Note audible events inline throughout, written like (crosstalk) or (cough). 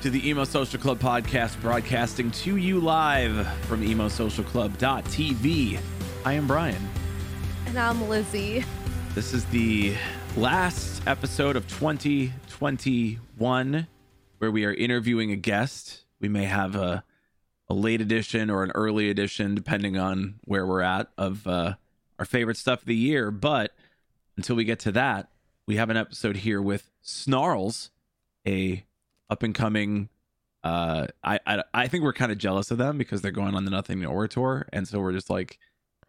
to the Emo Social Club podcast, broadcasting to you live from emosocialclub.tv. I am Brian. And I'm Lizzie. This is the last episode of 2021 where we are interviewing a guest. We may have a, a late edition or an early edition, depending on where we're at, of uh, our favorite stuff of the year. But until we get to that, we have an episode here with Snarls, a up and coming. Uh, I, I I think we're kind of jealous of them because they're going on the Nothing Nowhere tour, and so we're just like,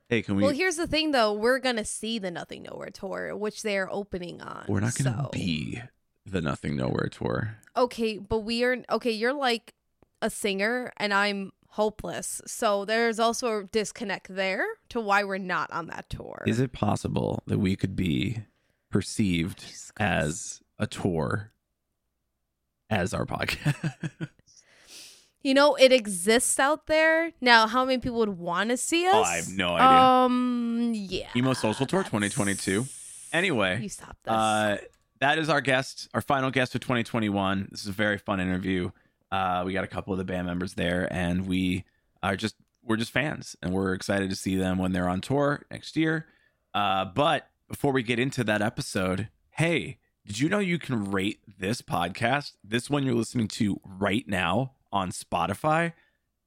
hey, can we? Well, here's the thing, though. We're gonna see the Nothing Nowhere tour, which they're opening on. we're not gonna so- be the Nothing Nowhere tour. okay, but we are okay. You're like a singer, and I'm hopeless. So there's also a disconnect there to why we're not on that tour. Is it possible that we could be perceived as a tour as our podcast? (laughs) You know, it exists out there now. How many people would want to see us? Oh, I have no idea. Um, yeah. Emo Social Tour 2022. Anyway, you stop this. Uh, that is our guest, our final guest of 2021. This is a very fun interview. Uh, we got a couple of the band members there, and we are just we're just fans, and we're excited to see them when they're on tour next year. Uh, but before we get into that episode, hey, did you know you can rate this podcast, this one you're listening to right now on Spotify?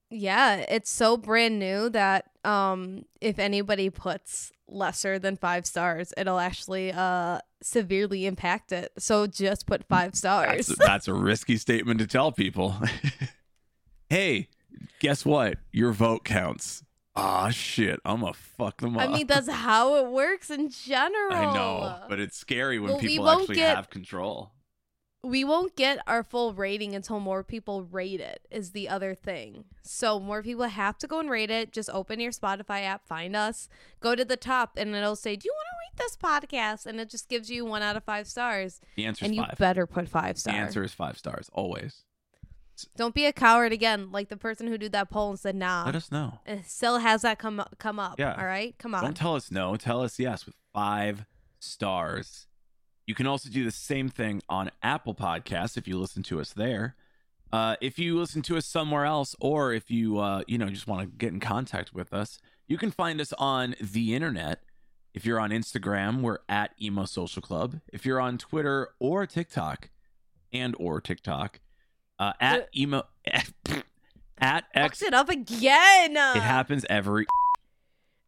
Yeah, it's so brand new that um if anybody puts lesser than 5 stars, it'll actually uh severely impact it. So just put 5 stars. That's, that's a risky statement to tell people. (laughs) hey, guess what? Your vote counts. Ah, shit. I'm to fuck them up. I mean, that's (laughs) how it works in general. I know, but it's scary when Well, people actually get- have control. we won't get our full rating until more people rate it is the other thing. So more people have to go and rate it. Just open your Spotify app, find us, go to the top and it'll say, "Do you want to rate this podcast?" and it just gives you 1 out of 5 stars. The answer is and you five. better put 5 stars the answer is five stars, always. Don't be a coward again, like the person who did that poll and said nah. Let us know. Still has that come up, come up. Yeah. All right, come on. Don't tell us no. Tell us yes with five stars. You can also do the same thing on Apple Podcasts if you listen to us there. Uh, if you listen to us somewhere else, or if you uh, you know just want to get in contact with us, you can find us on the internet. If you're on Instagram, we're at Emo Social Club. If you're on Twitter or TikTok, and or TikTok, uh, at Uh, emo (laughs) at X. Fucked it up again. It happens every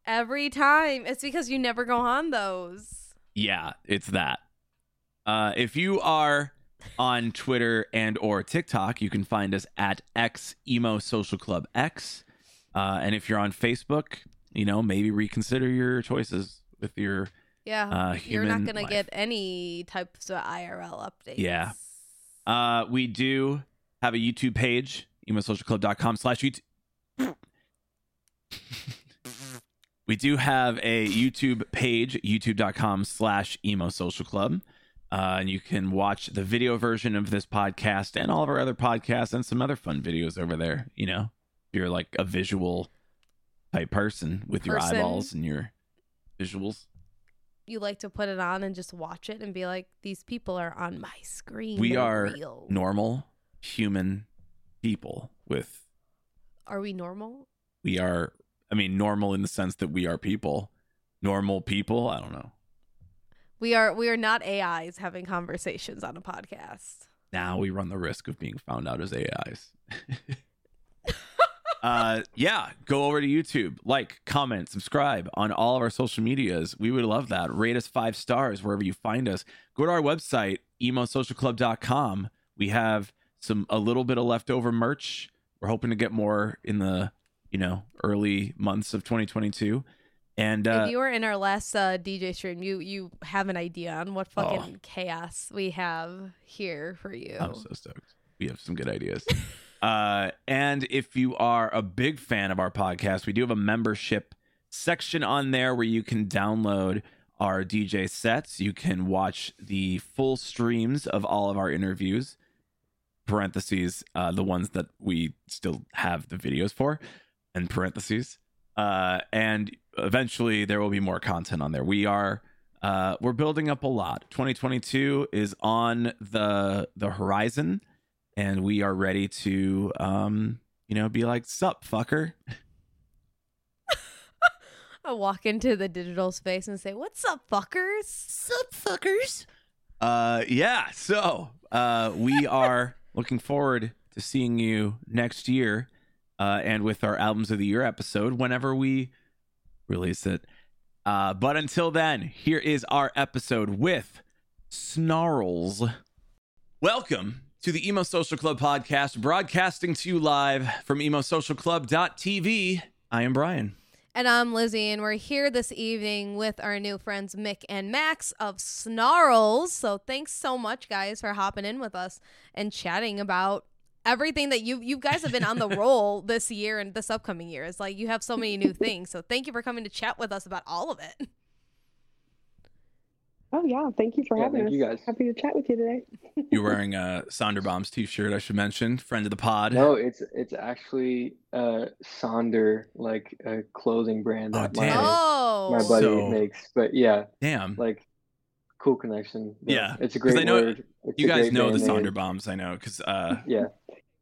every time. It's because you never go on those. Yeah, it's that. Uh, if you are on Twitter and or TikTok, you can find us at X Emo Social Club X. Uh, and if you're on Facebook, you know maybe reconsider your choices with your Yeah, Uh, you're not gonna life. get any types of IRL updates. Yeah. Uh, we do have a YouTube page, emosocialclub.com slash YouTube. we do have a YouTube page, youtube.com slash emosocialclub. Uh, and you can watch the video version of this podcast and all of our other podcasts and some other fun videos over there. You know, if you're like a visual type person with your eyeballs and your visuals. You like to put it on and just watch it and be like, "These people are on my screen. We are real. normal human people with Are we normal? we are i mean normal in the sense that we are people. Normal people? I don't know. We are. We are not AIs having conversations on a podcast. now we run the risk of being found out as ais (laughs) uh yeah go over to youtube like comment subscribe on all of our social medias. We would love that. Rate us five stars wherever you find us. Go to our website emosocialclub.com we have some a little bit of leftover merch we're hoping to get more in the you know early months of 2022 and uh if you were in our last uh, DJ stream, you you have an idea on what Oh. fucking chaos we have here for you. i'm so stoked we have some good ideas (laughs) Uh, and if you are a big fan of our podcast, we do have a membership section on there where you can download our DJ sets. You can watch the full streams of all of our interviews. Parentheses, uh, the ones that we still have the videos for, and parentheses. Uh, and eventually there will be more content on there. We are uh, we're building up a lot. 2022 is on the the horizon, and we are ready to um, you know, be like, sup, fucker. (laughs) I walk into the digital space and say, "What's up, fuckers?" Sup, fuckers. Uh, yeah. So, uh, we (laughs) are looking forward to seeing you next year, uh, and with our albums of the year episode whenever we release it. Uh, but until then, here is our episode with Snarls. Welcome to the Emo Social Club podcast, broadcasting to you live from emosocialclub.tv. I am Brian. And I'm Lizzie, and we're here this evening with our new friends Mick and Max of Snarls. So thanks so much, guys, for hopping in with us and chatting about everything that you you guys have been on the (laughs) roll this year and this upcoming year. It's like you have so many new things. So thank you for coming to chat with us about all of it. Oh yeah, thank you for Yeah, having thank us. you guys. Happy to chat with you today. (laughs) You're wearing a Sonderbombs t-shirt, I should mention, friend of the pod. No, it's it's actually uh Sonder, like a clothing brand Oh, that damn. my Oh, my buddy So- makes. But yeah, Damn. like cool connection. Yeah, it's a great I know word. It's You guys know the band name. I know, because uh, Yeah,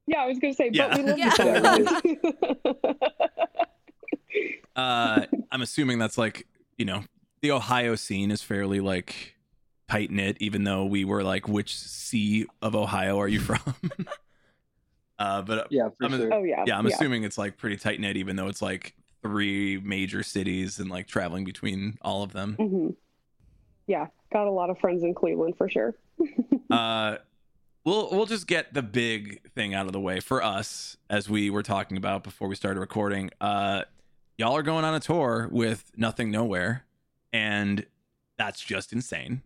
Yeah, I was gonna say, Yeah. but we love Yeah. the (laughs) uh, I'm assuming that's like you know the Ohio scene is fairly like tight knit, even though we were like, which sea of Ohio are you (laughs) from? (laughs) uh, but yeah, for I'm a- sure. oh yeah, yeah, I'm assuming it's like pretty tight knit, even though it's like three major cities and like traveling between all of them. hmm Yeah, got a lot of friends in Cleveland for sure. (laughs) uh we'll we'll just get the big thing out of the way for us as we were talking about before we started recording uh y'all are going on a tour with nothing nowhere and that's just insane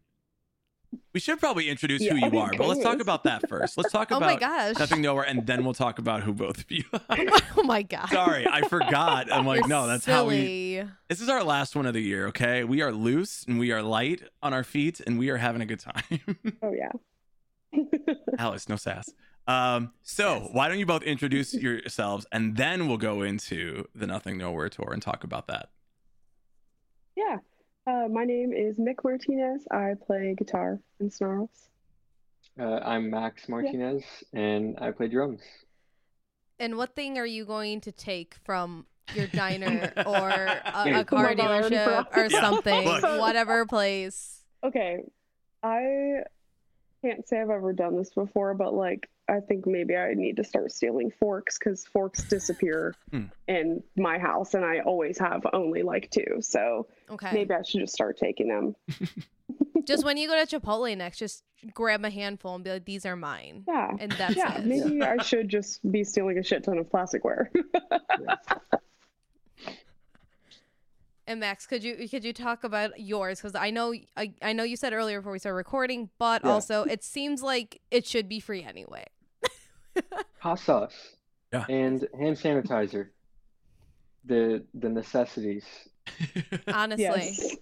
we should probably introduce who you are but let's talk about that first let's talk (laughs) oh my about gosh. nothing nowhere and then we'll talk about who both of you (laughs) are. oh my god! sorry i forgot i'm like You're no that's how we this is our last one of the year okay we are loose and we are light on our feet and we are having a good time (laughs) Oh yeah. Alice, no sass. Um, so why don't you both introduce yourselves and then we'll go into the Nothing Nowhere tour and talk about that. yeah. Uh, my name is Mick Martinez. I play guitar in Snarls. Uh, I'm Max Martinez, and I play drums. And what thing are you going to take from your (laughs) diner (laughs) or a, a car From our already dealership or (laughs) Yeah, something, look. whatever place? Okay, I can't say I've ever done this before, but like I think maybe I need to start stealing forks because forks disappear Hmm. in my house, and I always have only like two. So Okay. maybe I should just start taking them. (laughs) Just when you go to Chipotle next, just grab a handful and be like, "These are mine," Yeah. and that's yeah, it. maybe I should just be stealing a shit ton of plasticware. (laughs) And Max, could you could you talk about yours? Because I know I, I know you said earlier before we started recording, but Yeah. also it seems like it should be free anyway. (laughs) Hot sauce. Yeah. And hand sanitizer. The the necessities. (laughs) Honestly, yes.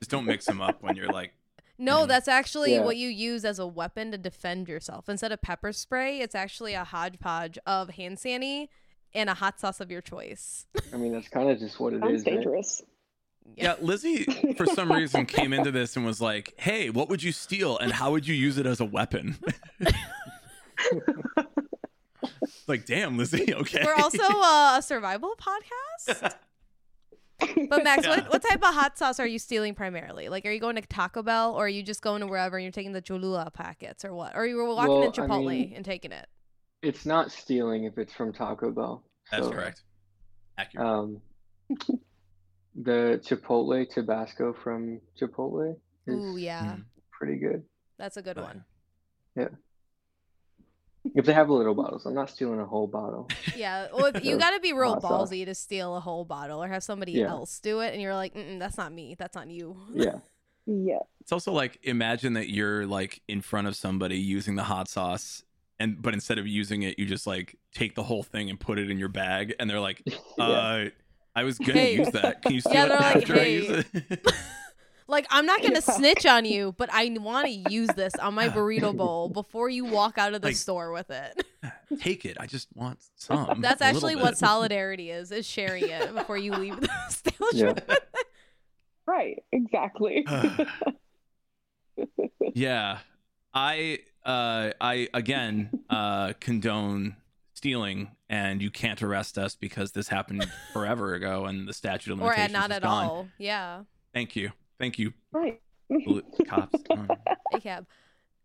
Just don't mix them up when you're like, no, that's actually Yeah. what you use as a weapon to defend yourself. Instead of pepper spray, it's actually a hodgepodge of hand sanny and a hot sauce of your choice. I mean, that's kind of just what it Sounds is, right? dangerous. Yeah, Lizzie for some reason came into this and was like, hey, what would you steal and how would you use it as a weapon? (laughs) like, damn, Lizzie, (laughs) okay. We're also uh, a survival podcast. (laughs) But Max, Yeah. what, what type of hot sauce are you stealing primarily? Like, are you going to Taco Bell, or are you just going to wherever and you're taking the Cholula packets, or what? Or you were walking Well, in I Chipotle mean- and taking it? It's not stealing if it's from Taco Bell. That's So, correct. Accurate. Um, the Chipotle Tabasco from Chipotle is Ooh, yeah, Mhm. pretty good. that's a good one. If they have little bottles, I'm not stealing a whole bottle. Yeah, well, if- you (laughs) got to be real hot sauce. ballsy to steal a whole bottle, or have somebody Yeah. else do it, and you're like, Mm-mm, "That's not me. That's not you." Yeah, (laughs) Yeah. It's also like imagine that you're like in front of somebody using the hot sauce and but instead of using it, you just like take the whole thing and put it in your bag, and they're like, (laughs) Yeah. uh. I was gonna Hey. use that. Can you steal Yeah, it they're like, after I use it? (laughs) (laughs) like I'm not gonna snitch on you, but I want to (laughs) use this on my burrito bowl before you walk out of the Like- store with it. Take it. I just want some. That's actually what solidarity is: is sharing it before you leave the establishment. Yeah. right, exactly. (sighs) yeah i uh i again uh condone stealing and you can't arrest us because this happened (laughs) forever ago and the statute of Or limitations at not is at gone. all. Yeah. thank you thank you right. (laughs) Cops A cab.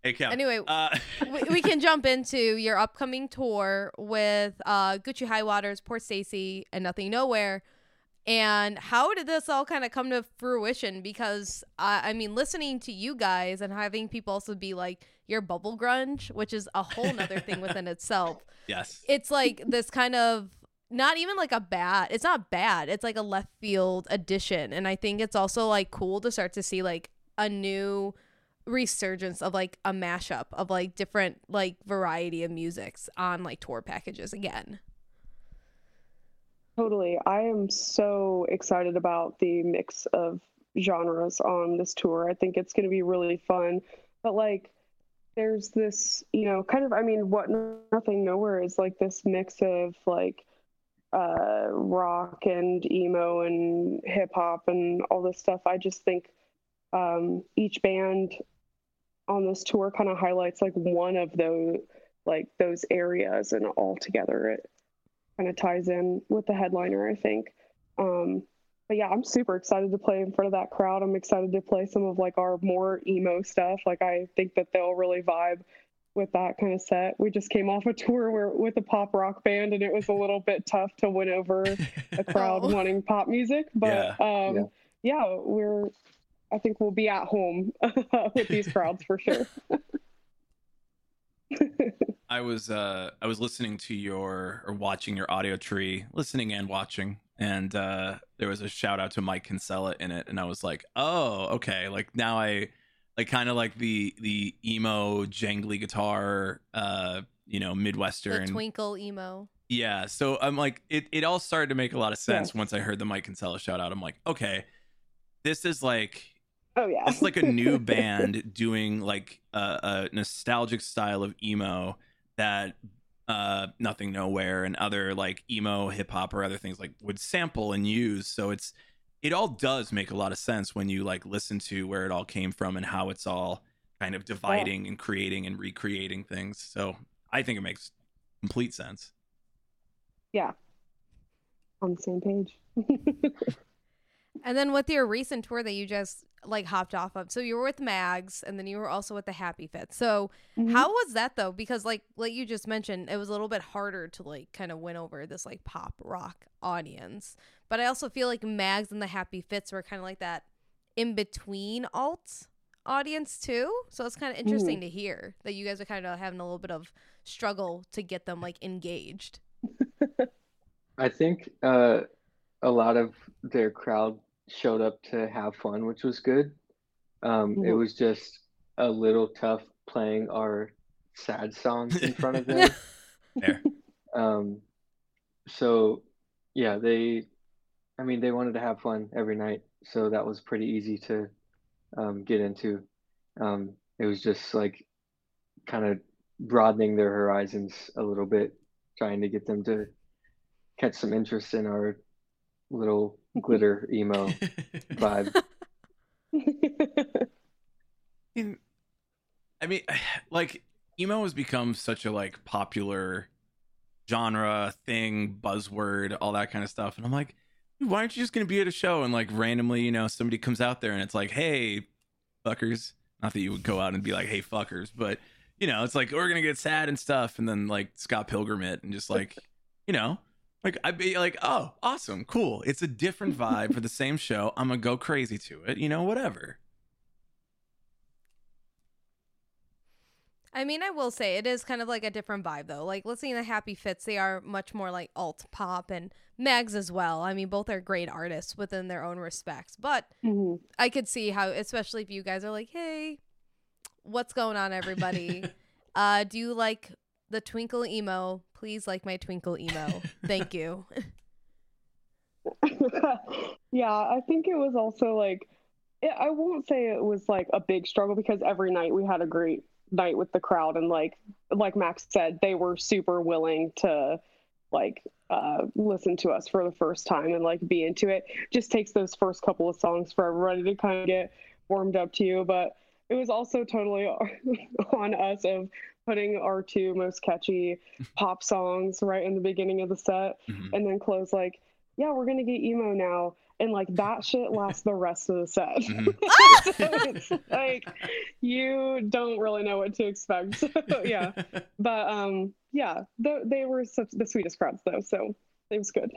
hey Kev. Anyway, uh (laughs) we, we can jump into your upcoming tour with uh, Gucci High Waters, Port Stacy, and Nothing Nowhere. And how did this all kind of come to fruition? Because uh, I mean, listening to you guys and having people also be like your bubble grunge, which is a whole nother thing within itself. (laughs) yes It's like this kind of not even like a bad. It's not bad. It's like a left field addition, and I think it's also like cool to start to see like a new resurgence of like a mashup of like different like variety of musics on like tour packages again. Totally. I am so excited about the mix of genres on this tour. I think it's going to be really fun. But like there's this, you know, kind of I mean, what nothing nowhere is like this mix of like uh rock and emo and hip hop and all this stuff. I just think um each band on this tour kind of highlights like one of those like those areas and all together it kind of ties in with the headliner, I think. Um, but yeah, I'm super excited to play in front of that crowd. I'm excited to play some of like our more emo stuff. Like I think that they'll really vibe with that kind of set. We just came off a tour where with a pop rock band and it was a little bit tough to win over (laughs) a crowd Oh. wanting pop music. But um Yeah. yeah, we're I think we'll be at home (laughs) with these crowds for sure. (laughs) I was uh I was listening to your or watching your Audiotree, listening and watching, and uh there was a shout out to Mike Kinsella in it, and I was like, oh, okay, like now I like kind of like the the emo jangly guitar, uh, you know, The midwestern, twinkle emo. yeah. So I'm like, it it all started to make a lot of sense once I heard the Mike Kinsella shout out. I'm like, okay, this is like Oh yeah. it's like a new (laughs) band doing like a, a nostalgic style of emo that uh nothing nowhere and other like emo hip hop or other things like would sample and use so it's it all does make a lot of sense when you like listen to where it all came from and how it's all kind of dividing and creating and recreating things so i think it makes complete sense Yeah. on the same page. (laughs) And then with your recent tour that you just like hopped off of, so you were with M.A.G.S., and then you were also with the Happy Fit. So Mhm. how was that though? Because like like you just mentioned, it was a little bit harder to like kind of win over this like pop rock audience. But I also feel like M.A.G.S. and the Happy Fits were kind of like that in between alt audience too. So it's kind of interesting to hear that you guys are kind of having a little bit of struggle to get them like engaged. (laughs) I think uh, a lot of their crowd showed up to have fun, which was good. Um, it was just a little tough playing our sad songs in front of (laughs) them. Fair. Um, so yeah, they, I mean, they wanted to have fun every night, so that was pretty easy to um, get into. Um, it was just like kind of broadening their horizons a little bit, trying to get them to catch some interest in our little glitter (laughs) emo vibe. (laughs) In- I mean, (sighs) like emo has become such a like popular genre thing, buzzword, all that kind of stuff, and I'm like, why aren't you just gonna be at a show and like randomly, you know, somebody comes out there and it's like, hey, fuckers. Not that you would go out and be like, hey, fuckers, but you know, it's like we're gonna get sad and stuff, and then like Scott Pilgrim it and just like, you know. Like I'd be like, oh, awesome, cool. It's a different vibe for the same show. I'm gonna go crazy to it, you know, whatever. I mean, I will say it is kind of like a different vibe though. Like listening to Happy Fits, they are much more like alt pop and M.A.G.S. as well. I mean, both are great artists within their own respects. But Mhm. I could see how, especially if you guys are like, "Hey, what's going on, everybody? (laughs) uh, do you like the twinkle emo. Please like my twinkle emo. (laughs) Thank you. (laughs) yeah, I think it was also like, it, I won't say it was like a big struggle because every night we had a great night with the crowd and like like Max said, they were super willing to like uh, listen to us for the first time and like be into it. Just takes those first couple of songs for everybody to kind of get warmed up to you, but it was also totally (laughs) on us of putting our two most catchy (laughs) pop songs right in the beginning of the set Mhm. and then close like yeah we're gonna get emo now. And like that shit lasts the rest of the set. Mhm. (laughs) so like you don't really know what to expect. (laughs) So yeah. But um yeah th- they were such the sweetest crowds though so it was good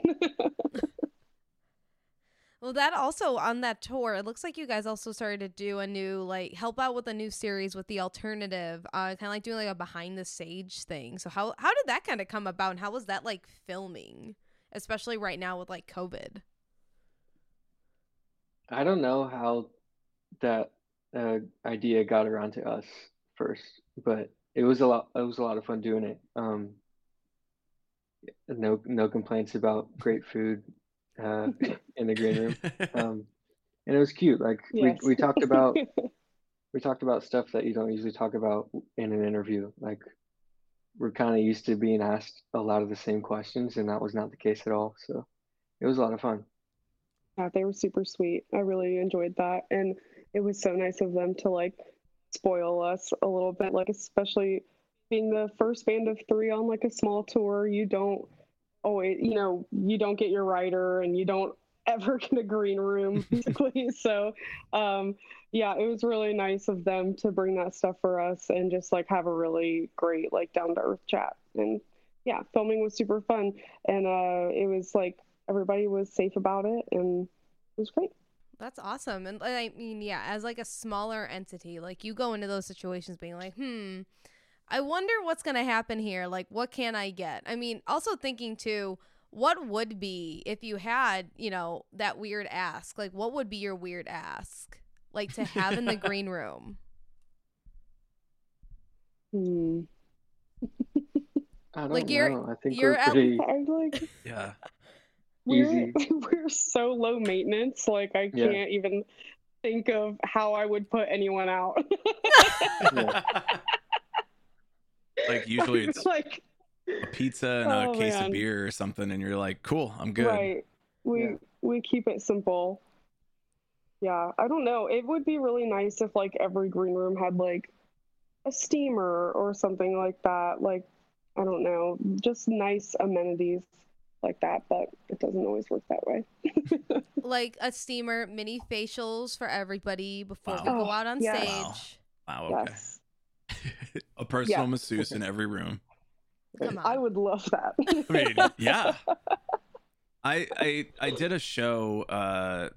Well, that also on that tour, it looks like you guys also started to do a new like help out with a new series with the alternative, uh, kind of like doing like a behind the stage thing. So how how did that kind of come about, and how was that like filming, especially right now with like COVID? I don't know how that uh, idea got around to us first, but it was a lot. It was a lot of fun doing it. Um, no, no complaints about great food uh, (laughs) in the green room, (laughs) um, and it was cute. Like Yes. we we talked about (laughs) we talked about stuff that you don't usually talk about in an interview. Like we're kind of used to being asked a lot of the same questions, and that was not the case at all. So it was a lot of fun. Yeah, they were super sweet. I really enjoyed that. And it was so nice of them to like spoil us a little bit, like especially being the first band of three on like a small tour, you don't always, you know, you don't get your writer and you don't (laughs) ever get a green room (laughs) basically. so um yeah, it was really nice of them to bring that stuff for us and just like have a really great like down to earth chat. And yeah, filming was super fun. And uh it was like everybody was safe about it and it was great. That's awesome. And I mean, yeah, as like a smaller entity, like you go into those situations being like, hmm, I wonder what's going to happen here. Like, what can I get? I mean, also thinking too, what would be if you had, you know, that weird ask? Like, what would be your weird ask? Like to have in the (laughs) green room? Hmm. I don't Like, you're- know. I think you're we're at- pretty I like yeah. (laughs) we're (laughs) we're so low maintenance. Like I Yeah. can't even think of how I would put anyone out. Yeah. (laughs) like usually it's like a pizza and a Oh, case of beer or something, and you're like, cool, I'm good. right. We Yeah. we keep it simple. Yeah, I don't know. It would be really nice if like every green room had like a steamer or something like that. Like I don't know, just nice amenities like that, but it doesn't always work that way. (laughs) Like a steamer, mini facials for everybody before we go out on Oh, yes. Wow. stage. Wow. Okay. Yes. (laughs) a personal Yeah. masseuse in every room. Come on. I would love that. I mean, (laughs) yeah. I I I did a show. Uh,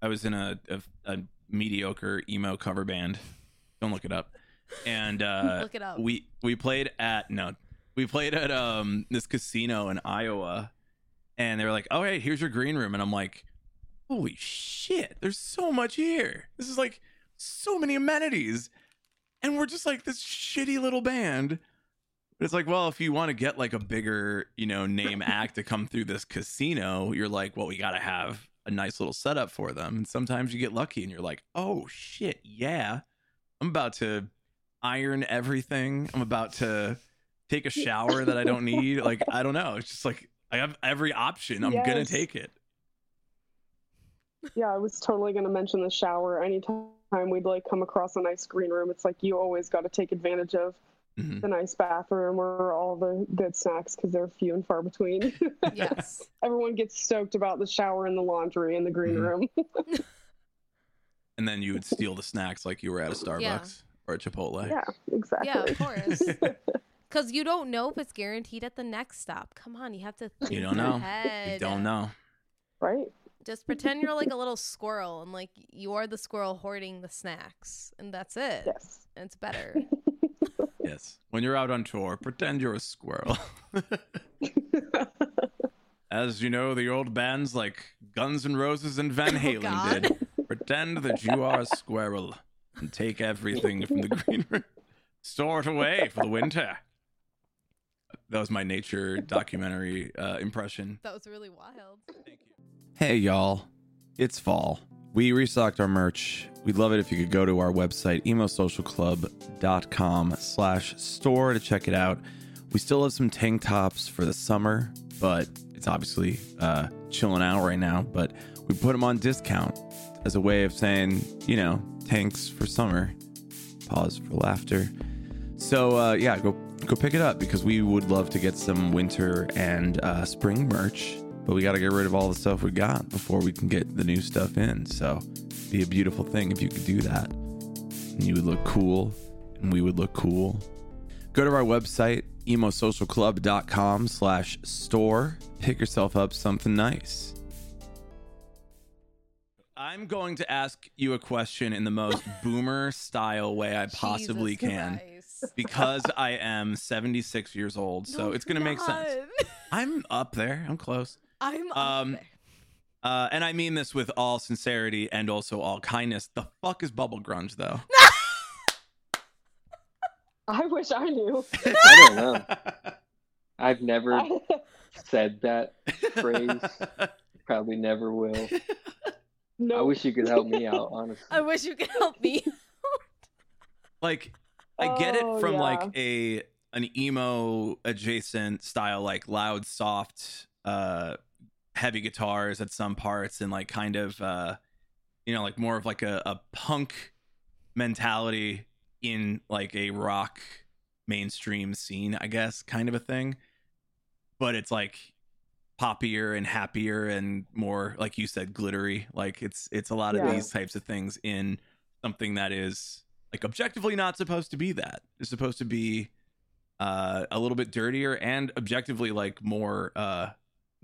I was in a, a a mediocre emo cover band. Don't look it up. And uh, (laughs) Look it up. we we played at no, we played at um this casino in Iowa, and they were like, "Oh, hey, here's your green room," and I'm like, "Holy shit! There's so much here. This is like so many amenities." And we're just like this shitty little band but it's like, well, if you want to get like a bigger, you know, name (laughs) act to come through this casino, you're like, well, we got to have a nice little setup for them. And sometimes you get lucky and you're like, oh shit, yeah. I'm about to iron everything. I'm about to take a shower that I don't need. Like, I don't know. It's just like I have every option. I'm going to take it. Yeah, I was totally going to mention the shower. Anytime we'd like come across a nice green room, it's like you always got to take advantage of Mhm. the nice bathroom or all the good snacks because they're few and far between. (laughs) yes. Everyone gets stoked about the shower and the laundry in the green Mhm. room. (laughs) And then you would steal the snacks like you were at a Starbucks Yeah. or a Chipotle. yeah, exactly. Yeah, of course. (laughs) Because you don't know if it's guaranteed at the next stop. Come on, you have to think You don't know. ahead. You don't know. right? Just pretend you're like a little squirrel and like you're the squirrel hoarding the snacks, and that's it. Yes. And it's better. (laughs) Yes. When you're out on tour, pretend you're a squirrel. (laughs) As you know, the old bands like Guns N' Roses and Van (laughs) Oh, Halen God. did. Pretend that you are a squirrel and take everything from the green room. Store it away for the winter. that was my nature documentary uh, impression. That was really wild. Thank you. Hey, y'all. It's fall. We restocked our merch. We'd love it if you could go to our website, emosocialclub.com slash store to check it out. We still have some tank tops for the summer, but it's obviously uh, chilling out right now. But we put them on discount as a way of saying, you know, tanks for summer. Pause for laughter. So uh, yeah, go go pick it up because we would love to get some winter and uh, spring merch, but we got to get rid of all the stuff we got before we can get the new stuff in. So it'd be a beautiful thing if you could do that, and you would look cool, and we would look cool. Go to our website emosocialclub.com slash store. Pick yourself up something nice. I'm going to ask you a question in the most (laughs) boomer style way I possibly Jesus can Christ. (laughs) because I am 76 years old. So No, it's going to make sense. I'm up there. I'm close. I'm Um. Uh, and I mean this with all sincerity and also all kindness. The fuck is bubble grunge, though? (laughs) I wish I knew. (laughs) (laughs) I don't know. I've never said that phrase. Probably never will. no. I wish you could help me out, honestly. I wish you could help me. like, I get it Oh, from yeah. like a an emo adjacent style, like loud, soft, uh, heavy guitars at some parts, and like kind of, uh, you know, like more of like a, a punk mentality in like a rock mainstream scene, I guess, kind of a thing. But it's like poppier and happier and more, like you said, glittery. Like it's it's a lot of Yeah. these types of things in something that is like objectively not supposed to be that. It's supposed to be uh a little bit dirtier and objectively like more uh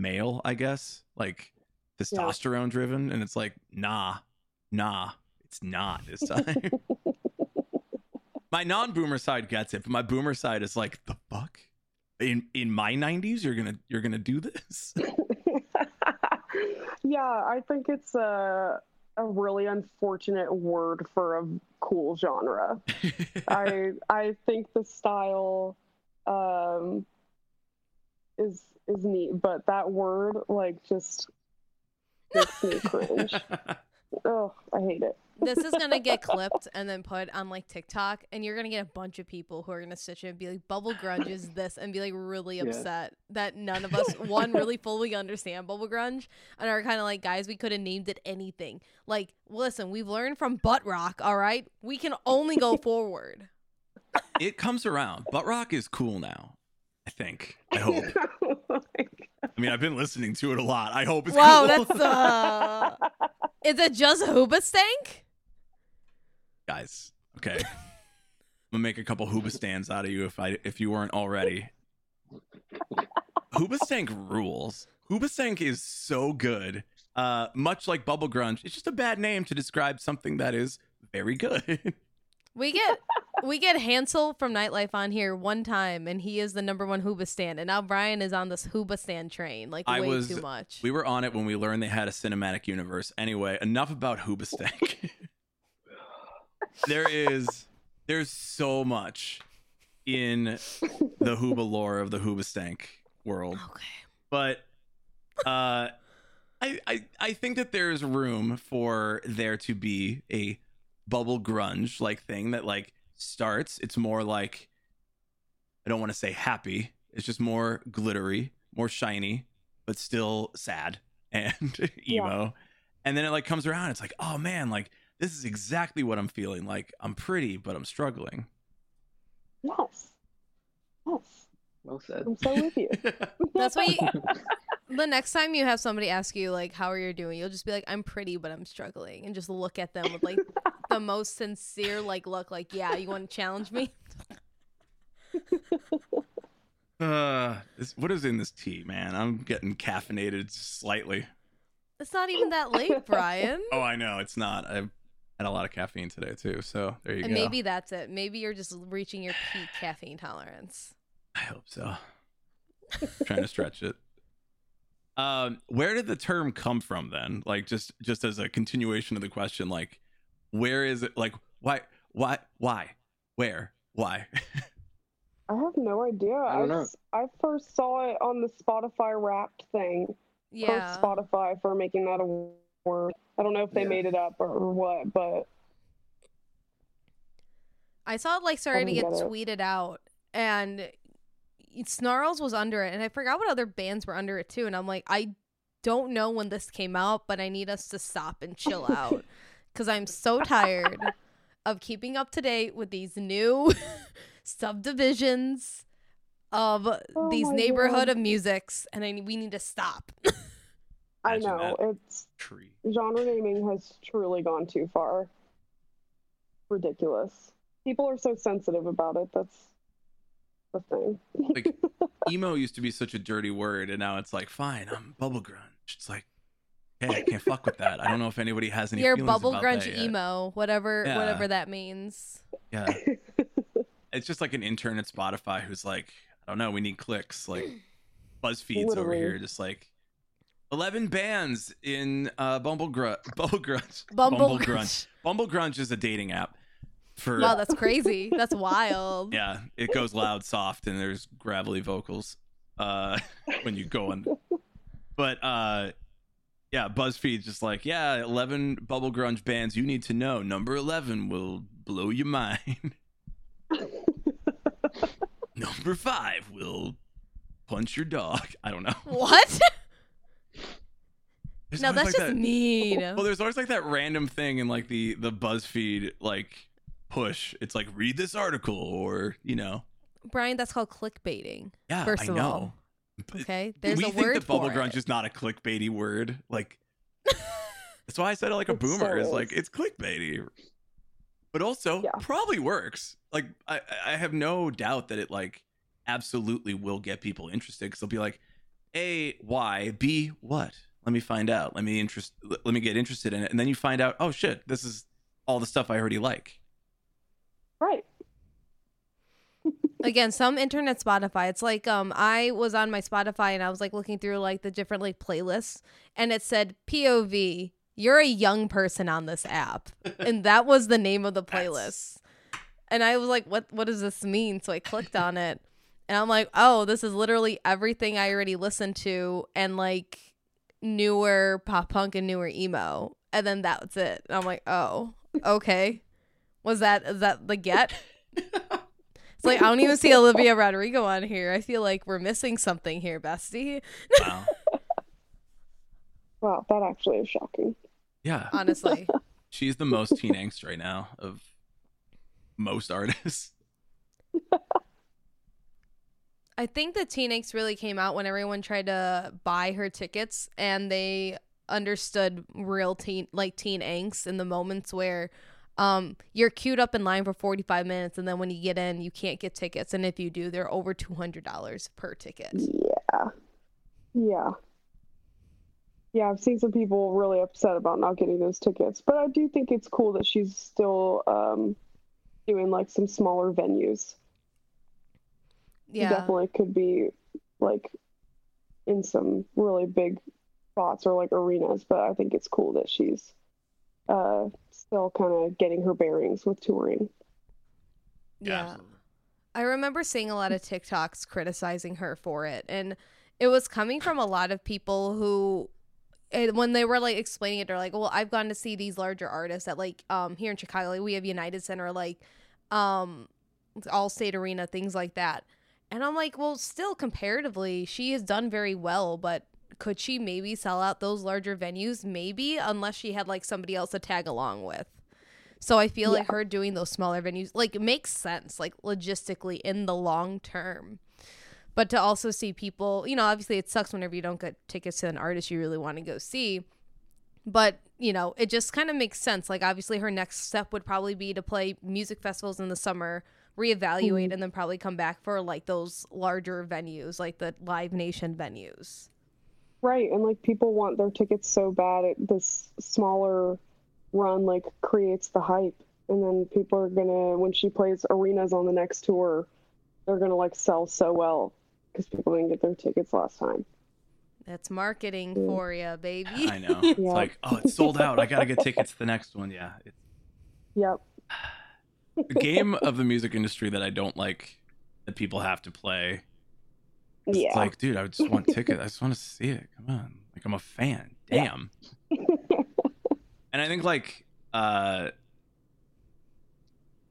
male, I guess. Like testosterone driven. And it's like, nah, nah, it's not this (laughs) time. my non-boomer side gets it, but my boomer side is like, the fuck? In in my nineties, you're gonna you're gonna do this? (laughs) (laughs) yeah, I think it's a a really unfortunate word for a cool genre. I I think the style um is is neat, but that word like just makes me cringe. (laughs) Oh, I hate it. this is gonna get (laughs) clipped and then put on like TikTok, and you're gonna get a bunch of people who are gonna stitch it and be like, "Bubble grunge is this," and be like really Yeah. upset that none of us one really fully understand bubble grunge and are kind of like, guys, we could have named it anything. Like, listen, we've learned from butt rock. All right, we can only go (laughs) forward. it comes around. Butt rock is cool now. I think. I (laughs) hope. I mean, I've been listening to it a lot. I hope it's Wow, cool. that's uh, (laughs) is it just Hoobastank? guys. Okay, I'm gonna make a couple Hoobastands out of you if I if you weren't already. Hoobastank rules. Hoobastank is so good. Uh, much like Bubble Grunge, it's just a bad name to describe something that is very good. We get we get Hansel from Nightlife on here one time, and he is the number one Hooba stand, and now Brian is on this Hooba stand train, like I way was- too much. we were on it when we learned they had a cinematic universe. Anyway, enough about Hoobastank. there is there's so much in the Hooba lore of the Hoobastank world. okay. but uh I, I I think that there's room for there to be a bubble grunge like thing that like starts it's more like I don't want to say happy it's just more glittery more shiny but still sad and (laughs) emo and then it like comes around it's like oh man like this is exactly what I'm feeling like I'm pretty but I'm struggling yes. Yes. Well said. I'm so with you. (laughs) That's why you, (laughs) the next time you have somebody ask you like how are you doing, you'll just be like, I'm pretty but I'm struggling, and just look at them with like the most sincere like look, like yeah, you want to challenge me? (laughs) uh this, what is in this tea man I'm getting caffeinated slightly It's not even that late, (laughs) Brian. Oh, I know it's not. I've had a lot of caffeine today too, so there you And go. maybe that's it. Maybe you're just reaching your peak (sighs) caffeine tolerance. I hope so. trying to stretch it. Um, where did the term come from then? Like just just as a continuation of the question, like where is it? Like why why why where why? (laughs) I have no idea. I don't know. s- I first saw it on the Spotify Wrapped thing. Yeah. Curse Spotify for making that a word. I don't know if they Yeah. made it up or, or what, but I saw it like starting to get get tweeted out, and Snarls was under it, and I forgot what other bands were under it too. And I'm like, I don't know when this came out, but I need us to stop and chill (laughs) out because I'm so tired of keeping up to date with these new (laughs) subdivisions of Oh these neighborhood God. of musics, and I we need to stop. (laughs) I know it's Tree. genre naming has truly gone too far. Ridiculous. People are so sensitive about it. That's the thing. Like (laughs) emo used to be such a dirty word, and now it's like, fine, I'm bubble grunge. It's like, hey, I can't fuck with that. I don't know if anybody has any. Your feelings bubble about grunge that yet. emo, whatever Yeah. whatever that means. Yeah, (laughs) it's just like an intern at Spotify who's like, I don't know, we need clicks. Like (clears throat) BuzzFeed's over here, just like. 11 bands in uh, Bumble, Gru- (laughs) Bumble Grunge. Bumble, Grunge. grunge. Bumble Grunge is a dating app for Wow, that's crazy. That's wild. (laughs) Yeah, it goes loud, soft, and there's gravelly vocals uh, when you go on. But uh, yeah, BuzzFeed's just like, yeah, 11 bubble grunge bands you need to know. Number 11 will blow your mind. (laughs) Number five will punch your dog. I don't know. What? There's no, that's like just that- mean. (laughs) Well, there's always like that random thing in like the the BuzzFeed like push. It's like read this article or you know. Brian, that's called clickbaiting. Yeah, First I of know. all. Okay, there's we a think word that bubble grunge it. is not a clickbaity word. Like (laughs) that's why I said it like a It boomer. so It's like it's clickbaity, but also Yeah. probably works. Like I, I have no doubt that it like absolutely will get people interested because they'll be like, a why b what? Let me find out. Let me interest. Let me get interested in it, and then you find out. Oh shit! This is all the stuff I already like. right. Again, some internet Spotify. It's like um I was on my Spotify and I was like looking through like the different like playlists and it said POV, you're a young person on this app. and that was the name of the (laughs) playlist. And I was like, what what does this mean? So I clicked on it and I'm like, oh, this is literally everything I already listened to and like newer pop punk and newer emo. And then that's it. And I'm like, oh, okay. Was that is that the get? (laughs) It's like I don't even see (laughs) Olivia Rodrigo on here. I feel like we're missing something here, bestie. Wow. (laughs) Wow, that actually is shocking. yeah, Honestly. (laughs) she's the most teen angst right now of most artists. I think the Teen Angst really came out when everyone tried to buy her tickets and they understood real teen like teen angst in the moments where um you're queued up in line for 45 minutes and then when you get in you can't get tickets and if you do they're over $200 per ticket. Yeah. Yeah. Yeah, I've seen some people really upset about not getting those tickets, but I do think it's cool that she's still um, doing like some smaller venues. She Yeah. definitely could be like in some really big spots or like arenas, but I think it's cool that she's uh, still kind of getting her bearings with touring. Yeah. absolutely. I remember seeing a lot of TikToks criticizing her for it, and it was coming from a lot of people who, and when they were like explaining it, they're like, "Well, I've gone to see these larger artists at like um here in Chicago, like we have United Center, like um Allstate Arena, things like that." And I'm like, "Well, still comparatively, she has done very well, but." Could she maybe sell out those larger venues? Maybe, unless she had like somebody else to tag along with. So I feel like her doing those smaller venues like makes sense like logistically in the long term. But to also see people, you know, obviously it sucks whenever you don't get tickets to an artist you really want to go see. But, you know, it just kind of makes sense. Like obviously her next step would probably be to play music festivals in the summer, reevaluate mm-hmm. and then probably come back for like those larger venues, like the Live Nation venues. Right, and like people want their tickets so bad, it, this smaller run like creates the hype, and then people are gonna when she plays arenas on the next tour, they're gonna like sell so well because people didn't get their tickets last time. That's marketing Mm. for you, baby. I know. (laughs) It's Yeah. like, oh, it's sold out. I gotta get tickets to the next one. Yeah, it's Yep. a game of the music industry that I don't like that people have to play. Yeah. It's like, dude, I just want tickets. I just want to see it. Come on. Like I'm a fan. Yeah. Damn. (laughs) and I think like uh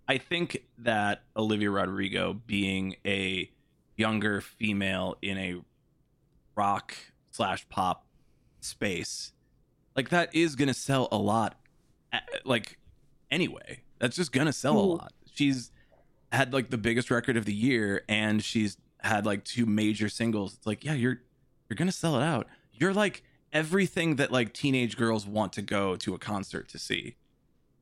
I think that Olivia Rodrigo being a younger female in a rock slash pop space, like that is gonna sell a lot. Like anyway, that's just gonna sell a Mhm. lot. She's had like the biggest record of the year, and she's had like two major singles. It's like, yeah, you're you're gonna sell it out. You're like everything that like teenage girls want to go to a concert to see,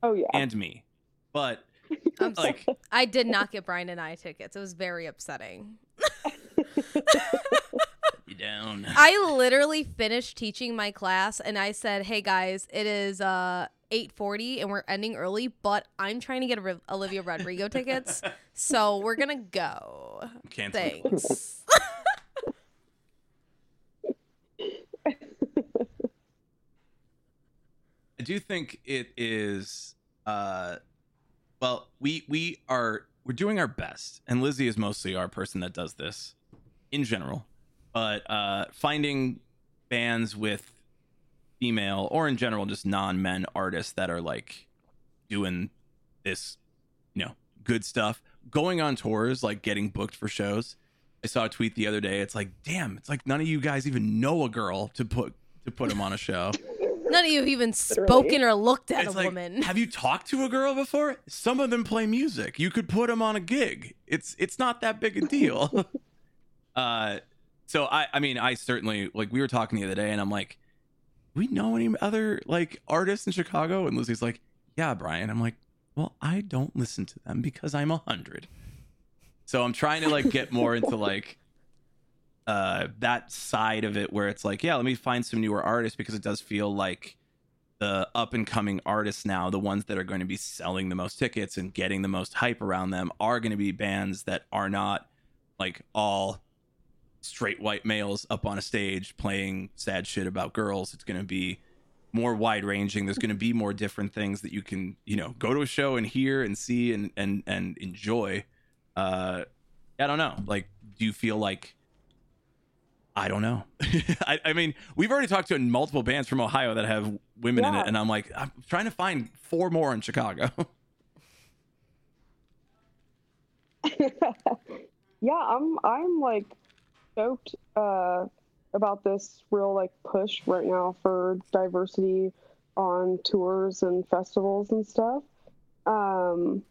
oh yeah. and me. But (laughs) I'm so- like, I did not get Brian and I tickets. It was very upsetting. (laughs) you down. (laughs) I literally finished teaching my class and I said, "Hey guys, it is uh 8:40 and we're ending early, but I'm trying to get Olivia Rodrigo tickets, (laughs) so we're going to go." Cancel. Thanks. (laughs) I do think it is uh well, we we are we're doing our best and Lizzie is mostly our person that does this in general. But uh finding bands with female or in general just non-men artists that are like doing this, you know, good stuff, going on tours, like getting booked for shows. I saw a tweet the other day. It's like, damn, it's like none of you guys even know a girl to put to put them on a show. (laughs) None of you have even Literally. spoken or looked at it's a like, woman. have you talked to a girl before? Some of them play music. You could put them on a gig. It's it's not that big a deal. (laughs) uh, so I I mean I certainly like we were talking the other day and I'm like, we know any other like artists in Chicago? And Lizzie's like, yeah, Brian. I'm like, well, I don't listen to them because I'm a hundred. So I'm trying to like get more into (laughs) like uh that side of it where it's like, yeah, let me find some newer artists because it does feel like the up and coming artists now, the ones that are going to be selling the most tickets and getting the most hype around them, are going to be bands that are not like all straight white males up on a stage playing sad shit about girls. It's going to be more wide ranging. There's going to be more different things that you can, you know, go to a show and hear and see and and and enjoy. Uh, I don't know. Like, do you feel like I don't know. (laughs) I, I mean, we've already talked to multiple bands from Ohio that have women in it, and I'm like, I'm trying to find four more in Chicago. (laughs) yeah, I'm I'm like stoked uh, about this real like push right now for diversity on tours and festivals and stuff. Um,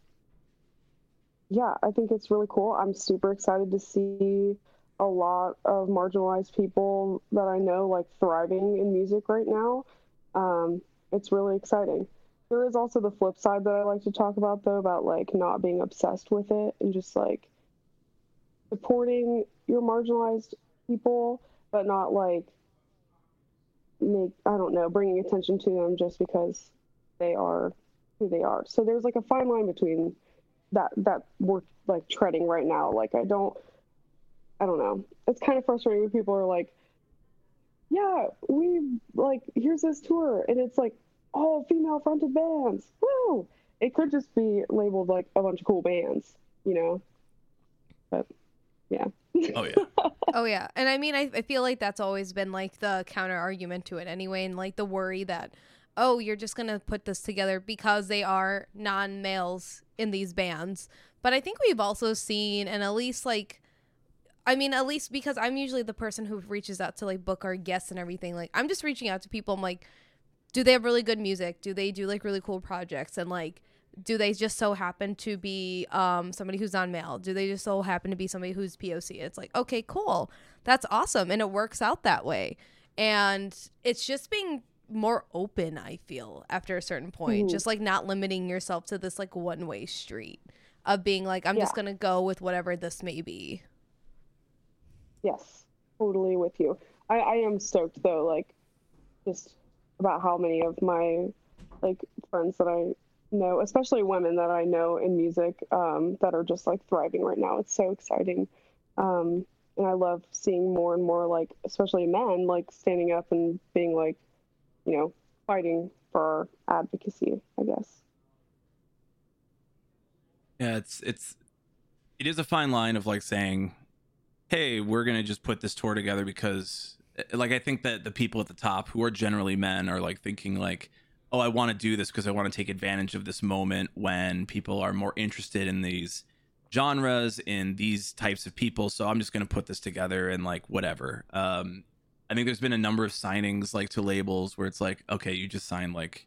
yeah, I think it's really cool. I'm super excited to see a lot of marginalized people that I know like thriving in music right now. Um, it's really exciting. There is also the flip side that I like to talk about though, about like not being obsessed with it and just like supporting your marginalized people, but not like make I don't know bringing attention to them just because they are who they are. So there's like a fine line between that that we're like treading right now. Like I don't I don't know. It's kind of frustrating when people are like, "Yeah, we like here's this tour," and it's like all female fronted bands. Woo! It could just be labeled like a bunch of cool bands, you know. But yeah. oh yeah, (laughs) Oh yeah, and I mean, I, I feel like that's always been like the counter argument to it anyway, and like the worry that, oh, you're just gonna put this together because they are non males in these bands. But I think we've also seen, and at least like, I mean, at least because I'm usually the person who reaches out to like book our guests and everything. Like, I'm just reaching out to people. I'm like, do they have really good music? Do they do like really cool projects? And like, do they just so happen to be um somebody who's non male? Do they just so happen to be somebody who's POC? It's like, okay, cool. That's awesome. And it works out that way. And it's just being more open, I feel, after a certain point. Mhm. Just like not limiting yourself to this like one way street of being like, I'm just gonna go with whatever this may be. Yes, totally with you. I, I am stoked though, like just about how many of my like friends that I know, especially women that I know in music, um, that are just like thriving right now. It's so exciting. Um, and I love seeing more and more like especially men like standing up and being like, you know, fighting for advocacy, I guess. yeah. It's it's it is a fine line of like saying, "Hey, we're gonna just put this tour together because." Like I think that the people at the top, who are generally men, are like thinking like, "Oh, I want to do this because I want to take advantage of this moment when people are more interested in these genres in these types of people. So i'm just going to put this together and like whatever. Um i think there's been a number of signings like to labels where it's like okay you just signed like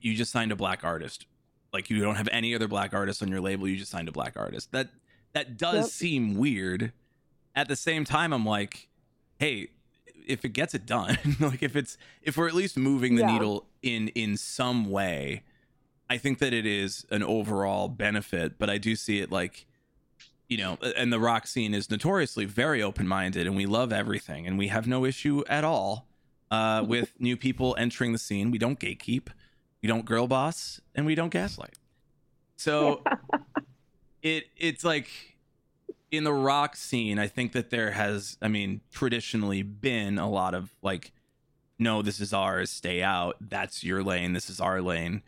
you just signed a black artist. Like you don't have any other black artists on your label you just signed a black artist. That that does Yep. seem weird. At the same time i'm like hey if it gets it done (laughs) like if it's if we're at least moving the Yeah. needle in in some way I think that it is an overall benefit, but I do see it like, you know, and the rock scene is notoriously very open minded and we love everything and we have no issue at all uh, (laughs) with new people entering the scene. We don't gatekeep, we don't girl boss, and we don't gaslight. So (laughs) it it's like in the rock scene, I think that there has, I mean, traditionally been a lot of like, no, this is ours, stay out. That's your lane, this is our lane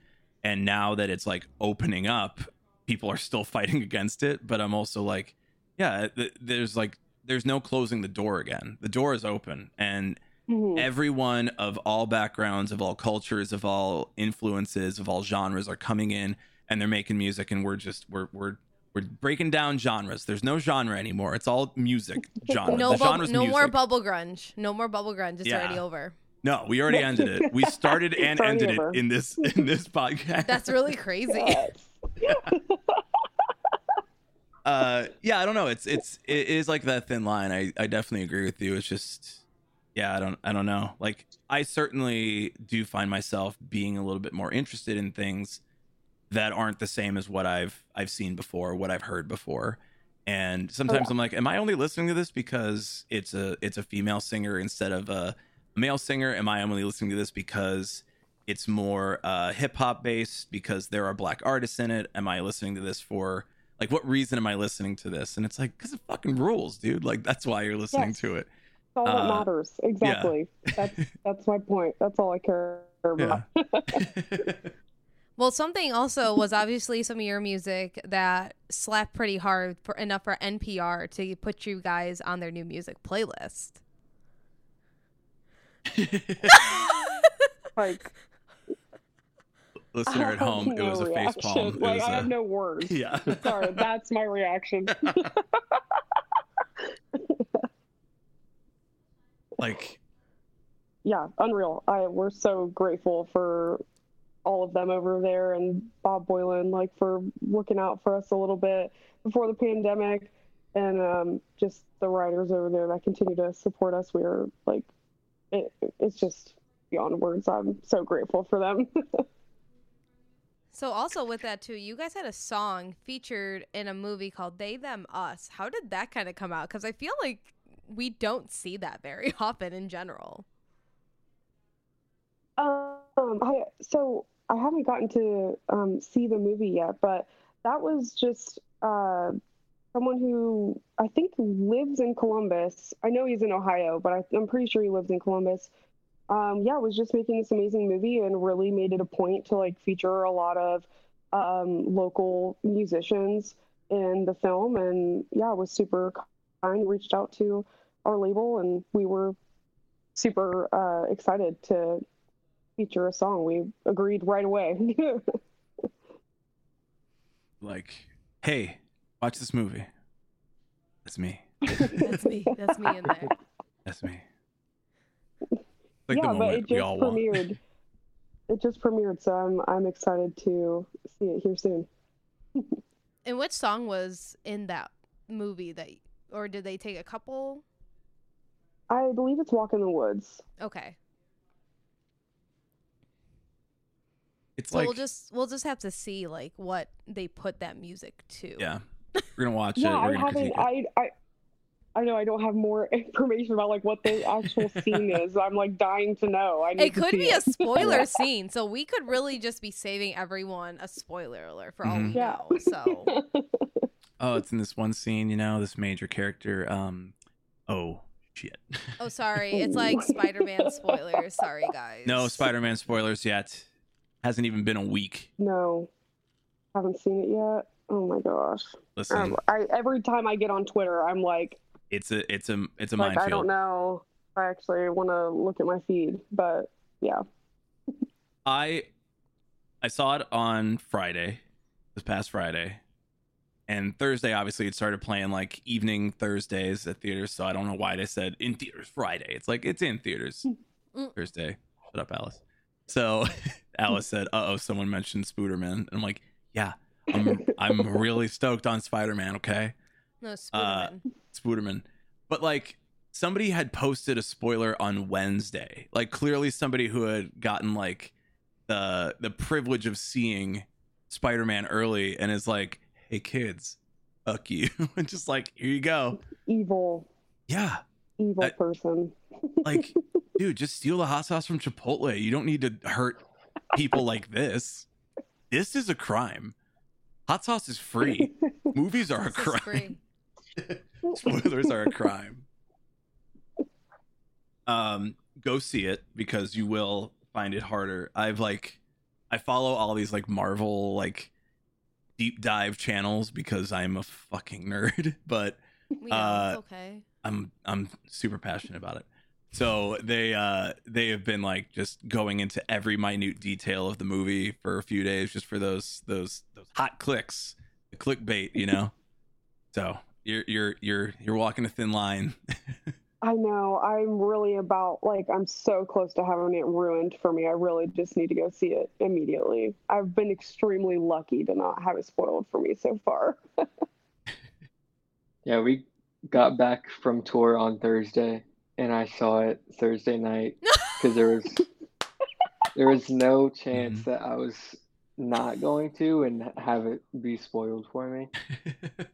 and now that it's like opening up people are still (laughs) fighting against it but i'm also like yeah th- there's like there's no closing the door again the door is open and Mhm. everyone of all backgrounds of all cultures of all influences of all genres are coming in and they're making music and we're just we're we're we're breaking down genres there's no genre anymore it's all music (laughs) genre No, the bub- genre's no more bubble grunge. No more bubble grunge. It's Yeah. already over. No we already (laughs) ended it we started and It's ended over. it in this in this (laughs) podcast That's really crazy. Yes. (laughs) uh yeah i don't know it's it's it is like that thin line i i definitely agree with you it's just yeah i don't i don't know like i certainly do find myself being a little bit more interested in things that aren't the same as what i've i've seen before what i've heard before and sometimes yeah. i'm like am i only listening to this because it's a it's a female singer instead of a male singer am i only listening to this because it's more uh, hip hop based because there are black artists in it. Am I listening to this for like what reason am I listening to this? And it's like because it fucking rules, dude. Like that's why you're listening Yes. to it. That's all Uh, that matters. Exactly. That's (laughs) that's my point. That's all I care about. Yeah. (laughs) Well, something also was obviously some of your music that slapped pretty hard for enough for NPR to put you guys on their new music playlist. (laughs) Like Listener at home, it was no a face palm. Like I have no words. yeah. (laughs) Sorry, that's my reaction. (laughs) like yeah, unreal. I we're so grateful for all of them over there and Bob Boilen, like for looking out for us a little bit before the pandemic, and um, just the writers over there that continue to support us. We are like, it, it's just beyond words. I'm so grateful for them. (laughs) So also with that too, you guys had a song featured in a movie called They Them Us. How did that kind of come out? Because I feel like we don't see that very (laughs) often in general. Um, I so I haven't gotten to um, see the movie yet, but that was just uh, someone who I think lives in Columbus. I know he's in Ohio, but I, I'm pretty sure he lives in Columbus. Um, yeah, was just making this amazing movie and really made it a point to like feature a lot of um, local musicians in the film. And yeah, was super kind. Reached out to our label, and we were super uh, excited to feature a song. We agreed right away. (laughs) like, hey, watch this movie. That's me. (laughs) That's me. That's me in there. That's me. Like yeah, the but it just all want. premiered. it just premiered, so I'm I'm excited to see it here soon. (laughs) And which song was in that movie that, or did they take a couple? I believe it's Walk in the Woods. Okay. It's So like we'll just we'll just have to see like what they put that music to. yeah, we're gonna watch yeah, it. We're I gonna haven't. it. I I I know I don't have more (laughs) information about like what the actual scene is. I'm like dying to know. I need It could see be a (laughs) spoiler scene, so we could really just be saving everyone a spoiler alert for all Mhm. we Yeah. know. So (laughs) Oh, it's in this one scene, you know, this major character. Um, oh shit. Oh, sorry. It's like Spider-Man spoilers. Sorry, guys. no Spider-Man spoilers yet. Hasn't even been a week. no, haven't seen it yet. Oh my gosh. Listen, Um, I every time I get on Twitter, I'm like, it's a it's a it's a like I don't know. I actually want to look at my feed, but yeah. I I saw it on Friday, this past Friday. And Thursday, obviously, it started playing like evening Thursdays at theaters. So I don't know why they said in theaters Friday. It's like it's in theaters Mm. Thursday. Shut up, Alice. So (laughs) Alice said, "Uh oh, someone mentioned Spooderman." And I'm like, "Yeah, I'm (laughs) I'm really stoked on Spider Man." Okay, No, Uh, Spooderman. Spooderman. But like somebody had posted a spoiler on Wednesday. Like clearly somebody who had gotten like the the privilege of seeing Spider-Man early and is like, "Hey kids, fuck you." (laughs) and just like, "Here you go." Evil, Yeah. evil I- person. (laughs) Like, dude, just steal the hot sauce from Chipotle. You don't need to hurt people like this. This is a crime. Hot sauce is free. (laughs) Movies are a crime. (laughs) spoilers are a crime um go see it because you will find it harder i've like i follow all these like marvel like deep dive channels because i'm a fucking nerd (laughs) but Yeah, Uh, it's okay. i'm i'm super passionate about it so they uh they have been like just going into every minute detail of the movie for a few days just for those those those hot clicks the clickbait you know (laughs) so you're you're you're you're walking a thin line (laughs) I know. I'm really about like I'm so close to having it ruined for me. I really just need to go see it immediately. I've been extremely lucky to not have it spoiled for me so far. (laughs) Yeah, we got back from tour on Thursday, and I saw it Thursday night (laughs) because there was there was no chance Mhm. that I was not going to and have it be spoiled for me. (laughs)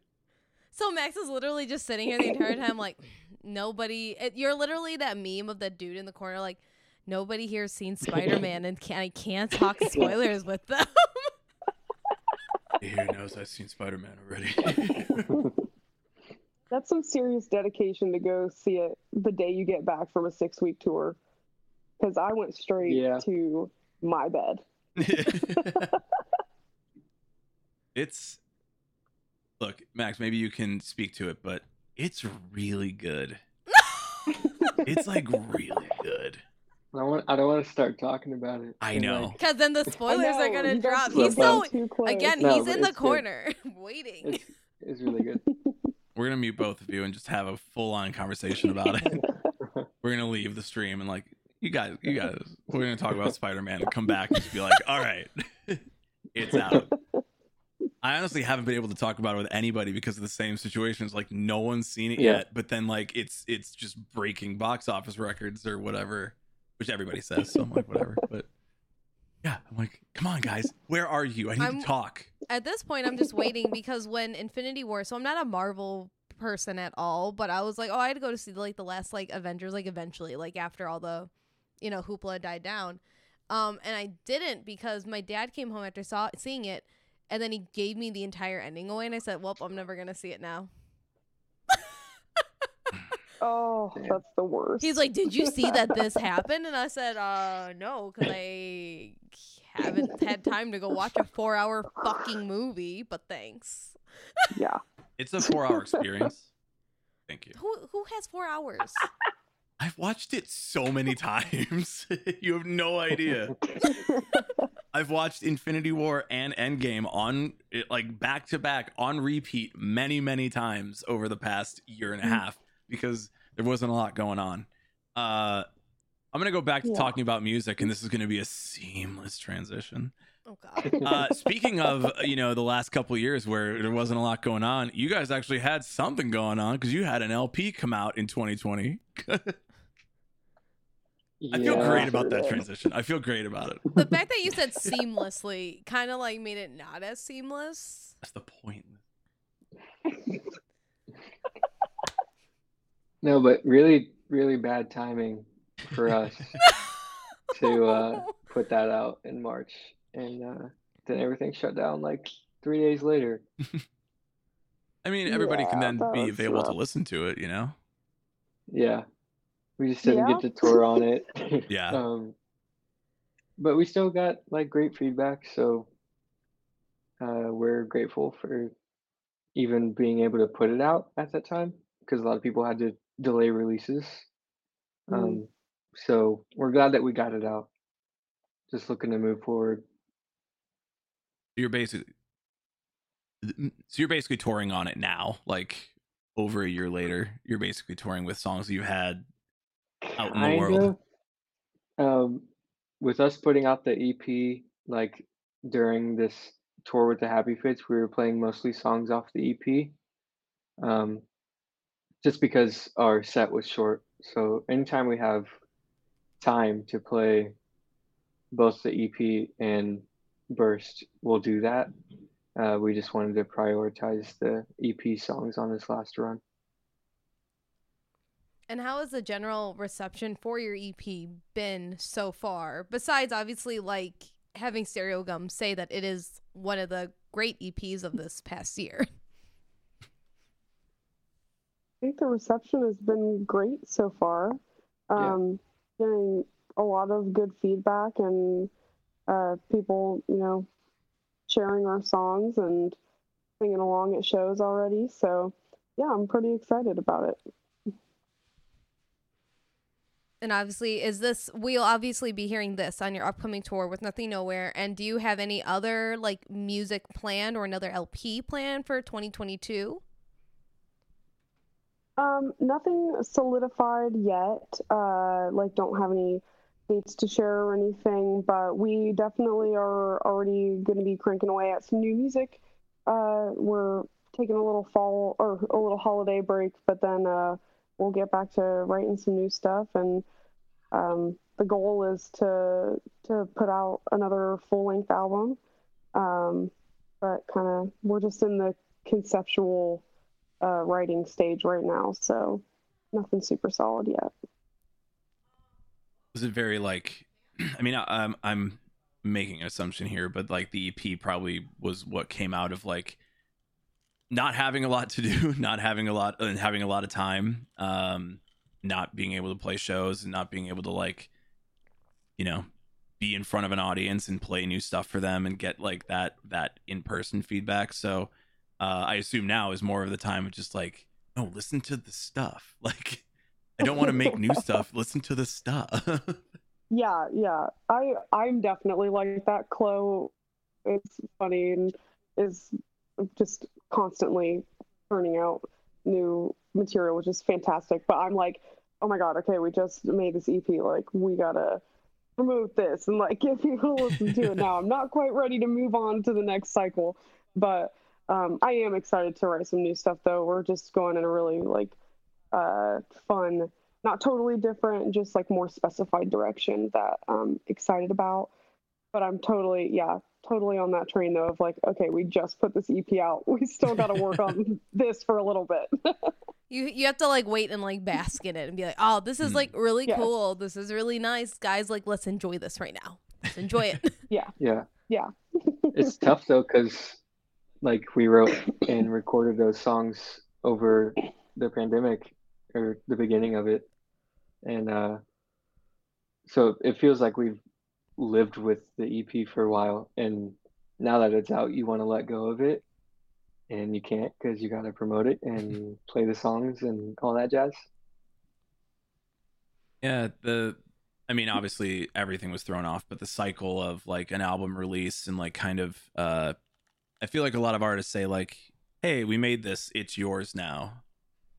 So Max is literally just sitting here the entire time, like nobody. It, you're literally that meme of the dude in the corner, like nobody here's seen Spider Man, and can I can't talk (laughs) spoilers with them. Who knows? I've seen Spider Man already. That's some serious dedication to go see it the day you get back from a six week tour. Because I went straight Yeah. to my bed. (laughs) it's look, Max. Maybe you can speak to it, but it's really good. It's like really good. I want I don't want to start talking about it. I and, know. like, Because then the I spoilers are gonna drop. He's so so too close. again. No, he's in the it's good. corner (laughs) waiting. it's it's really good. (laughs) We're gonna mute both of you and just have a full on conversation about it. (laughs) We're gonna leave the stream and like you guys, you guys. We're gonna talk about Spider Man and come back and just be like, all right, (laughs) it's out. I honestly haven't been able to talk about it with anybody because of the same situation. It's Like no one's seen it Yeah. yet, but then like it's it's just breaking box office records or whatever, which everybody says. So I'm like, whatever. But yeah, I'm like, come on, guys, (laughs) where are you? I need I'm- to talk. At this point, I'm just waiting because when Infinity War, so I'm not a Marvel person at all, but I was like, oh, I had to go to see like the last like Avengers, like eventually, like after all the, you know, hoopla died down. Um, and I didn't because my dad came home after saw seeing it, and then he gave me the entire ending away, and I said, well, I'm never gonna see it now. Oh, Damn. that's the worst. He's like, "Did you see that this (laughs) happened?" And I said, "Uh, no, because I haven't had time to go watch a four-hour fucking movie." But thanks. yeah. It's a four hour experience. Thank you. Who who has four hours? I've watched it so many times. (laughs) you have no idea. (laughs) I've watched Infinity War and Endgame on it, like back to back on repeat many, many times over the past year and a half because there wasn't a lot going on. Uh, I'm gonna go back to Yeah. talking about music, and this is gonna be a seamless transition. Oh God. Uh, (laughs) speaking of, you know, the last couple years where there wasn't a lot going on, you guys actually had something going on because you had an LP come out in 2020. (laughs) I feel Yeah. great about that transition. I feel great about it. The fact that you said seamlessly kind of like made it not as seamless. That's the point. (laughs) No, but really, really bad timing for us (laughs) to uh, put that out in March, and uh, then everything shut down like three days later. (laughs) I mean, everybody can then be was available to listen to it, you know? Yeah, we just didn't Yeah. get to tour on it. (laughs) Yeah. Um, but we still got like great feedback, so uh, we're grateful for even being able to put it out at that time because a lot of people had to delay releases. Mhm. Um, so we're glad that we got it out. Just looking to move forward. You're basically so you're basically touring on it now, like over a year later. You're basically touring with songs you had out in the Kind world. of. Um, with us putting out the EP, like during this tour with the Happy Fits, we were playing mostly songs off the EP. Um, just because our set was short. So anytime we have time to play both the EP and Burst, we'll do that. Uh, we just wanted to prioritize the EP songs on this last run. And how has the general reception for your EP been so far? Besides, obviously, like having Stereogum say that it is one of the great EPs of this past year. (laughs) I think the reception has been great so far. Yeah. Um, Getting a lot of good feedback and uh, people, you know, sharing our songs and singing along at shows already. So, yeah, I'm pretty excited about it. And obviously, is this we'll obviously be hearing this on your upcoming tour with Nothing Nowhere. And do you have any other like music planned or another LP planned for 2022? Um, nothing solidified yet. Uh, like, don't have any dates to share or anything, but we definitely are already going to be cranking away at some new music. Uh, we're taking a little fall or a little holiday break, but then uh, we'll get back to writing some new stuff. And um, the goal is to to put out another full length album. Um, but kind of, we're just in the conceptual uh, writing stage right now, so nothing super solid yet. Was it very like? (clears throat) I mean, I, I'm I'm making an assumption here, but like the EP probably was what came out of like not having a lot to (laughs) do, not having a lot, and having a lot of time, um, not being able to play shows, and not being able to like, you know, be in front of an audience and play new stuff for them and get like that that in person feedback. So uh, I assume now is more of the time of just like, no, listen to the stuff. (laughs) Like, I don't want to make new stuff. (laughs) Listen to the stuff. (laughs) Yeah, yeah. I I'm definitely like that. Chloe is funny and is just constantly turning out new material, which is fantastic. But I'm like, oh my god, okay, we just made this EP. Like, we gotta promote this and like get people to listen to it now. I'm not quite ready to move on to the next cycle, but um, I am excited to write some new stuff. Though we're just going in a really like uh, fun not totally different, just like more specified direction that I'm excited about. But I'm totally, yeah, totally on that train though of like, okay, we just put this EP out. (laughs) We still got to work on (laughs) this for a little bit. (laughs) You you have to like wait and like bask in it and be like, oh, this is Mm. like really Yes. cool. This is really nice, guys. Like, let's enjoy this right now. Let's enjoy it. Yeah. Yeah. yeah. It's tough though, because like we wrote and (coughs) recorded those songs over the pandemic or the beginning of it. And uh, so it feels like we've lived with the EP for a while. And now that it's out, you want to let go of it. And you can't because you got to promote it and (laughs) play the songs and all that jazz. Yeah, the I mean obviously everything was thrown off, but the cycle of like an album release and like kind of uh I feel like a lot of artists say like, "Hey, we made this, it's yours now."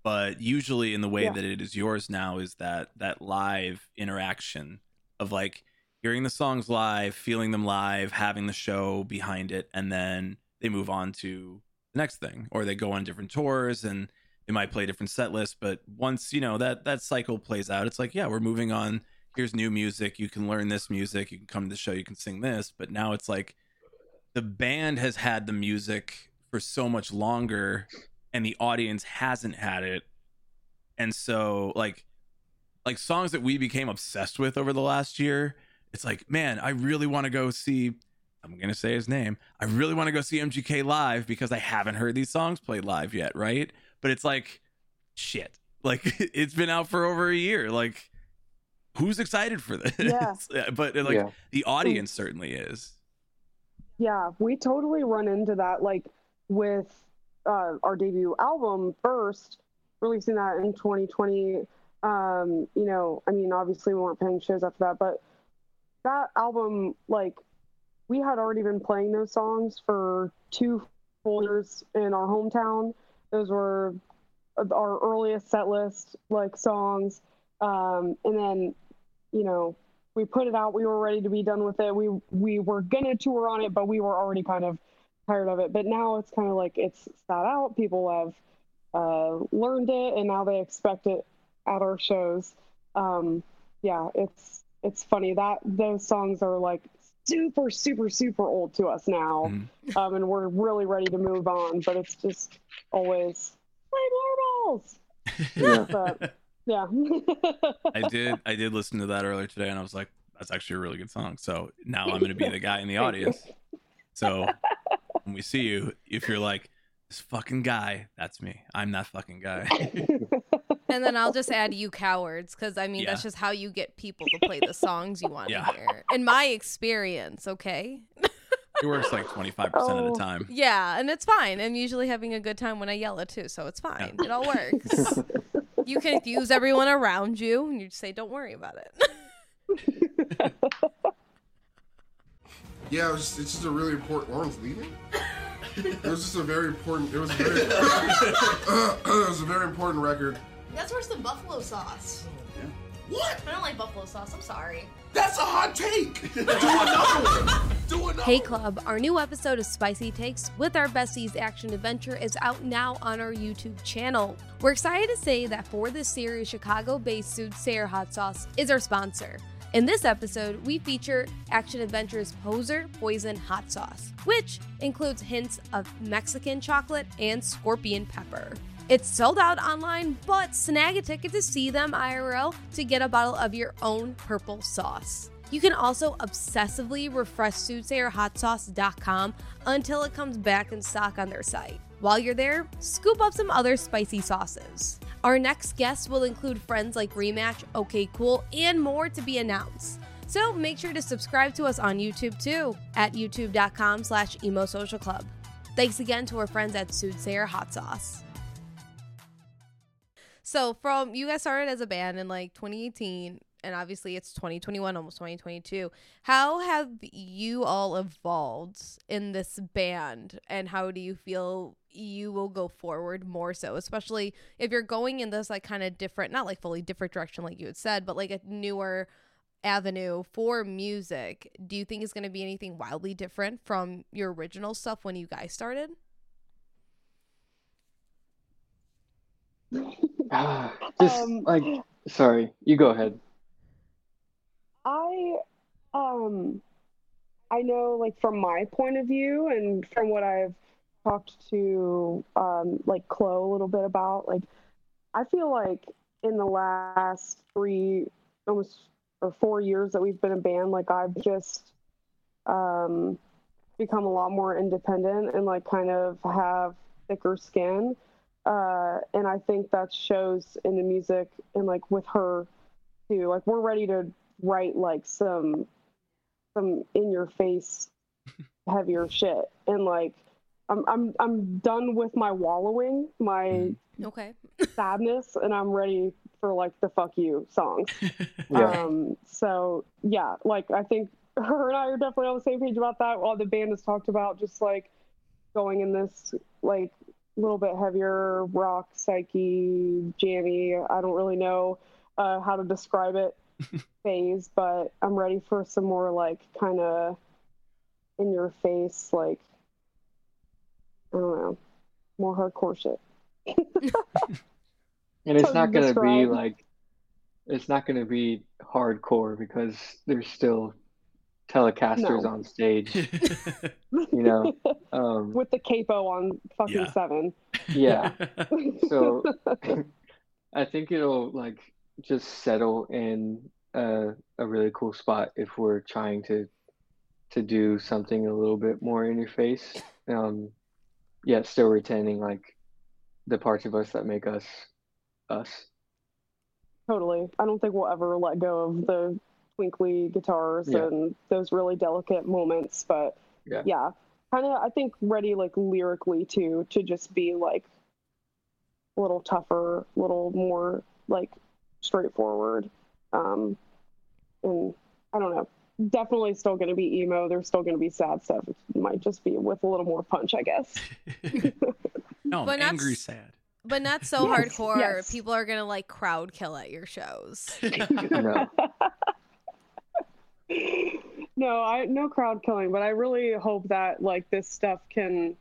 But usually in the way Yeah. that it is yours now is that that live interaction of like hearing the songs live, feeling them live, having the show behind it and then they move on to the next thing or they go on different tours and they might play different set lists but once you know that that cycle plays out it's like yeah we're moving on. Here's new music. You can learn this music. You can come to the show. You can sing this. But now it's like the band has had the music for so much longer and the audience hasn't had it. And so like like songs that we became obsessed with over the last year it's like man i really want to go see i'm gonna say his name i really want to go see mgk live because i haven't heard these songs played live yet right? But it's like shit. Like (laughs) it's been out for over a year. Like who's excited for this? Yeah. (laughs) but like yeah. the audience certainly is Yeah, we totally run into that. Like with uh, our debut album, Burst, releasing that in 2020. Um, you know, I mean, obviously we weren't playing shows after that, but that album, like, we had already been playing those songs for two full years in our hometown. Those were our earliest set list, like songs. Um, and then, you know, we put it out. We were ready to be done with it. We we were gonna tour on it, but we were already kind of tired of it. But now it's kind of like it's sat out. People have uh, learned it, and now they expect it at our shows. Um, yeah, it's it's funny that those songs are like super super super old to us now, Mhm. um, and we're really ready to move on. But it's just always play marbles. (laughs) Yeah. But yeah, I did (laughs) I did listen to that earlier today and I was like, that's actually a really good song. So now I'm gonna be the guy in the audience. So when we see you, if you're like, this fucking guy, that's me. I'm that fucking guy. (laughs) And then I'll just add you cowards because I mean that's just how you get people to play the songs you want to Yeah. hear. In my experience, okay? (laughs) It works like 25% of Oh. the time. Yeah, and it's fine. I'm usually having a good time when I yell it too, so it's fine. It all works. You confuse everyone around you, and you just say, "Don't worry about it." (laughs) Yeah, it was just, it's just a really important. Lauren's leaving. It was just a very important. It was a very. (laughs) it was a very important record. That's worse than buffalo sauce. What? I don't like buffalo sauce. I'm sorry. That's a hot take. (laughs) Do another one. Hey. Club, our new episode of Spicy Takes with our besties action adventure is out now on our YouTube channel. We're excited to say that for this series, Chicago based Soothsayer Hot Sauce is our sponsor. In this episode, we feature Action Adventure's Poser Poison Hot Sauce, which includes hints of Mexican chocolate and scorpion pepper. It's sold out online, but snag a ticket to see them IRL to get a bottle of your own purple sauce. You can also obsessively refresh soothsayerhotsauce.com until it comes back in stock on their site. While you're there, scoop up some other spicy sauces. Our next guests will include friends like Rematch, OK Cool, and more to be announced. So make sure to subscribe to us on YouTube too at youtube.com slash emo social club. Thanks again to our friends at Soothsayer Hot Sauce. So from you guys started as a band in like 2018 and obviously it's 2021 almost 2022 how have you all evolved in this band and how do you feel you will go forward more so especially if you're going in this like kind of different not like fully different direction like you had said but like a newer avenue for music? Do you think it's going to be anything wildly different from your original stuff when you guys started? (sighs) Just Um, like, sorry, you go ahead. I um I know like from my point of view and from what I've talked to um like Chloe a little bit about, like I feel like in the last three almost or four years that we've been a band, like I've just um become a lot more independent and like kind of have thicker skin. Uh and I think that shows in the music and like with her too. Like we're ready to write like some some in your face (laughs) heavier shit and like I'm I'm I'm done with my wallowing, my okay (laughs) sadness and I'm ready for like the fuck you songs. (laughs) Yeah. Um so yeah, like I think her and I are definitely on the same page about that. While the band has talked about just like going in this like little bit heavier rock, psyche, jammy. I don't really know uh, how to describe it (laughs) phase, but I'm ready for some more like kind of in your face, like I don't know, more hardcore shit. (laughs) And it's not gonna be like, it's not gonna be hardcore because there's still telecasters No. on stage, (laughs) you know. Um, With the capo on fucking Yeah. seven. yeah. So I think it'll like just settle in a, a really cool spot if we're trying to to do something a little bit more in your face. Um, yet still retaining like the parts of us that make us us. Totally. I don't think we'll ever let go of the twinkly guitars Yeah. and those really delicate moments, but Yeah. yeah, kind of. I think ready like lyrically too to just be like a little tougher, a little more like straightforward. Um, and I don't know. Definitely still going to be emo. There's still going to be sad stuff. It might just be with a little more punch, I guess. (laughs) no, But not angry s- sad. But not so Yes, hardcore. yes. People are gonna like crowd kill at your shows. (laughs) No. (laughs) no, I no crowd killing, but I really hope that like this stuff can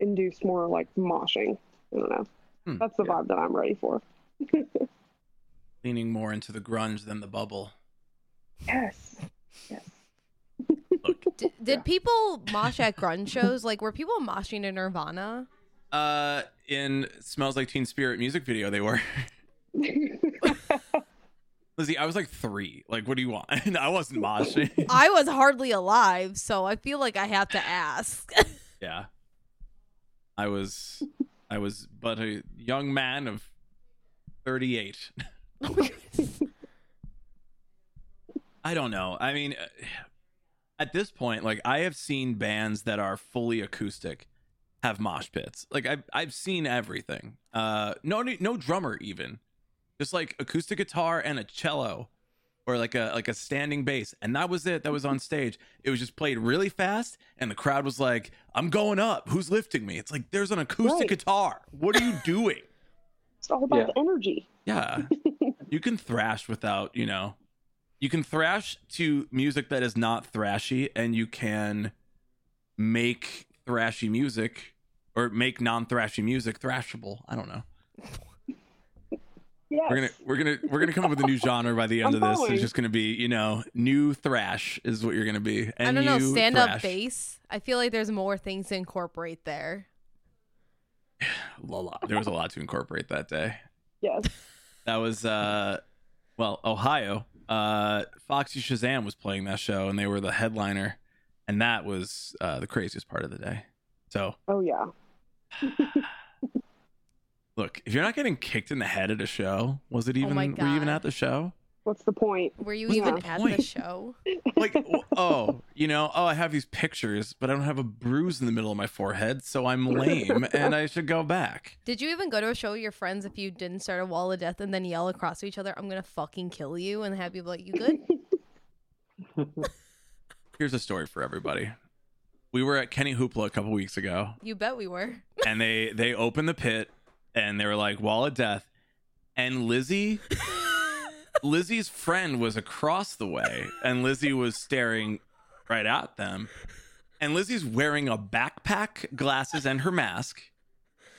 induce more like moshing. I don't know. Hmm, That's the yeah. vibe that I'm ready for. Leaning more into the grunge than the bubble. Yes. Yes. Look, D- did people mosh at grunge shows? Like, were people moshing to Nirvana? uh, in "Smells Like Teen Spirit" music video, they were. (laughs) Lizzie, I was like three. Like, what do you want? (laughs) I wasn't moshing. I was hardly alive, so I feel like I have to ask. (laughs) yeah, I was. I was but a young man of thirty-eight. I don't know. I mean, uh, at this point, like I have seen bands that are fully acoustic have mosh pits. Like I've I've seen everything. Uh, no no drummer even, just like acoustic guitar and a cello, or like a like a standing bass, and that was it. That was on stage. It was just played really fast, and the crowd was like, "I'm going up. Who's lifting me?" It's like there's an acoustic Right. guitar. What are you doing? It's all about Yeah. the energy. Yeah. (laughs) you can thrash without, you know, you can thrash to music that is not thrashy and you can make thrashy music or make non-thrashy music thrashable. I don't know. Yes. We're going to we're going to we're going to come up with a new genre by the end I'm of this. following. It's just going to be, you know, new thrash is what you're going to be. I And don't know, you stand up bass. I feel like there's more things to incorporate there. (sighs) A lot. There was a lot to incorporate that day. Yes. That was uh well, Ohio. Uh Foxy Shazam was playing that show and they were the headliner and that was uh the craziest part of the day. So, Oh yeah. (sighs) look, if you're not getting kicked in the head at a show, was it even Oh my were you even at the show? What's the point? Were you What's even the at point? the show? (laughs) Like oh, you know, oh, I have these pictures, but I don't have a bruise in the middle of my forehead, so I'm (laughs) lame and I should go back. Did you even go to a show with your friends if you didn't start a wall of death and then yell across to each other, I'm gonna fucking kill you and have people like, You good? (laughs) Here's a story for everybody. We were at Kenny Hoopla a couple weeks ago You bet we were. and they they opened the pit and they were like wall of death and lizzie lizzie's friend was across the way and lizzie was staring right at them and lizzie's wearing a backpack glasses and her mask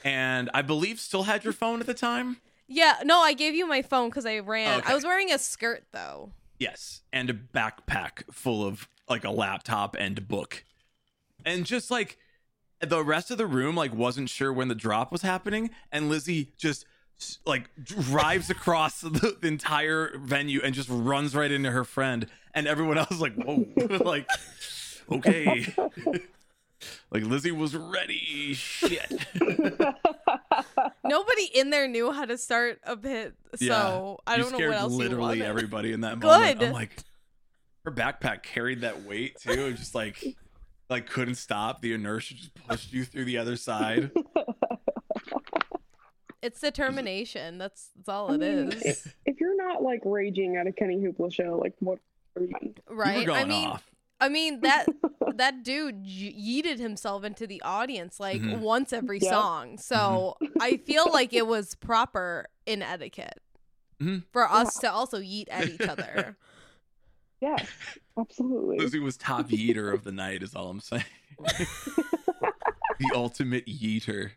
and i believe still had your phone at the time Yeah, no, I gave you my phone because I ran. Okay. I was wearing a skirt though. Yes, and a backpack full of like a laptop and book. And just like the rest of the room like wasn't sure when the drop was happening and Lizzie just like drives across (laughs) the, the entire venue and just runs right into her friend and everyone else is like whoa (laughs) like okay (laughs) like Lizzie was ready shit Nobody in there knew how to start a pit, so I don't know what else literally everybody in that moment. Good. I'm like, her backpack carried that weight too, and just like, like couldn't stop. The inertia just pushed you through the other side. It's determination. That's that's all I it mean, is, If, if you're not like raging at a Kenny Hoopla show, like what are you doing? You were right? going I mean, off. I mean that (laughs) that dude yeeted himself into the audience like Mhm. once every Yep. song. So I feel like it was proper in etiquette Mhm. for us to also yeet at each other. (laughs) Yeah, absolutely. Lizzie was top yeeter of the night, is all I'm saying. (laughs) the ultimate yeeter.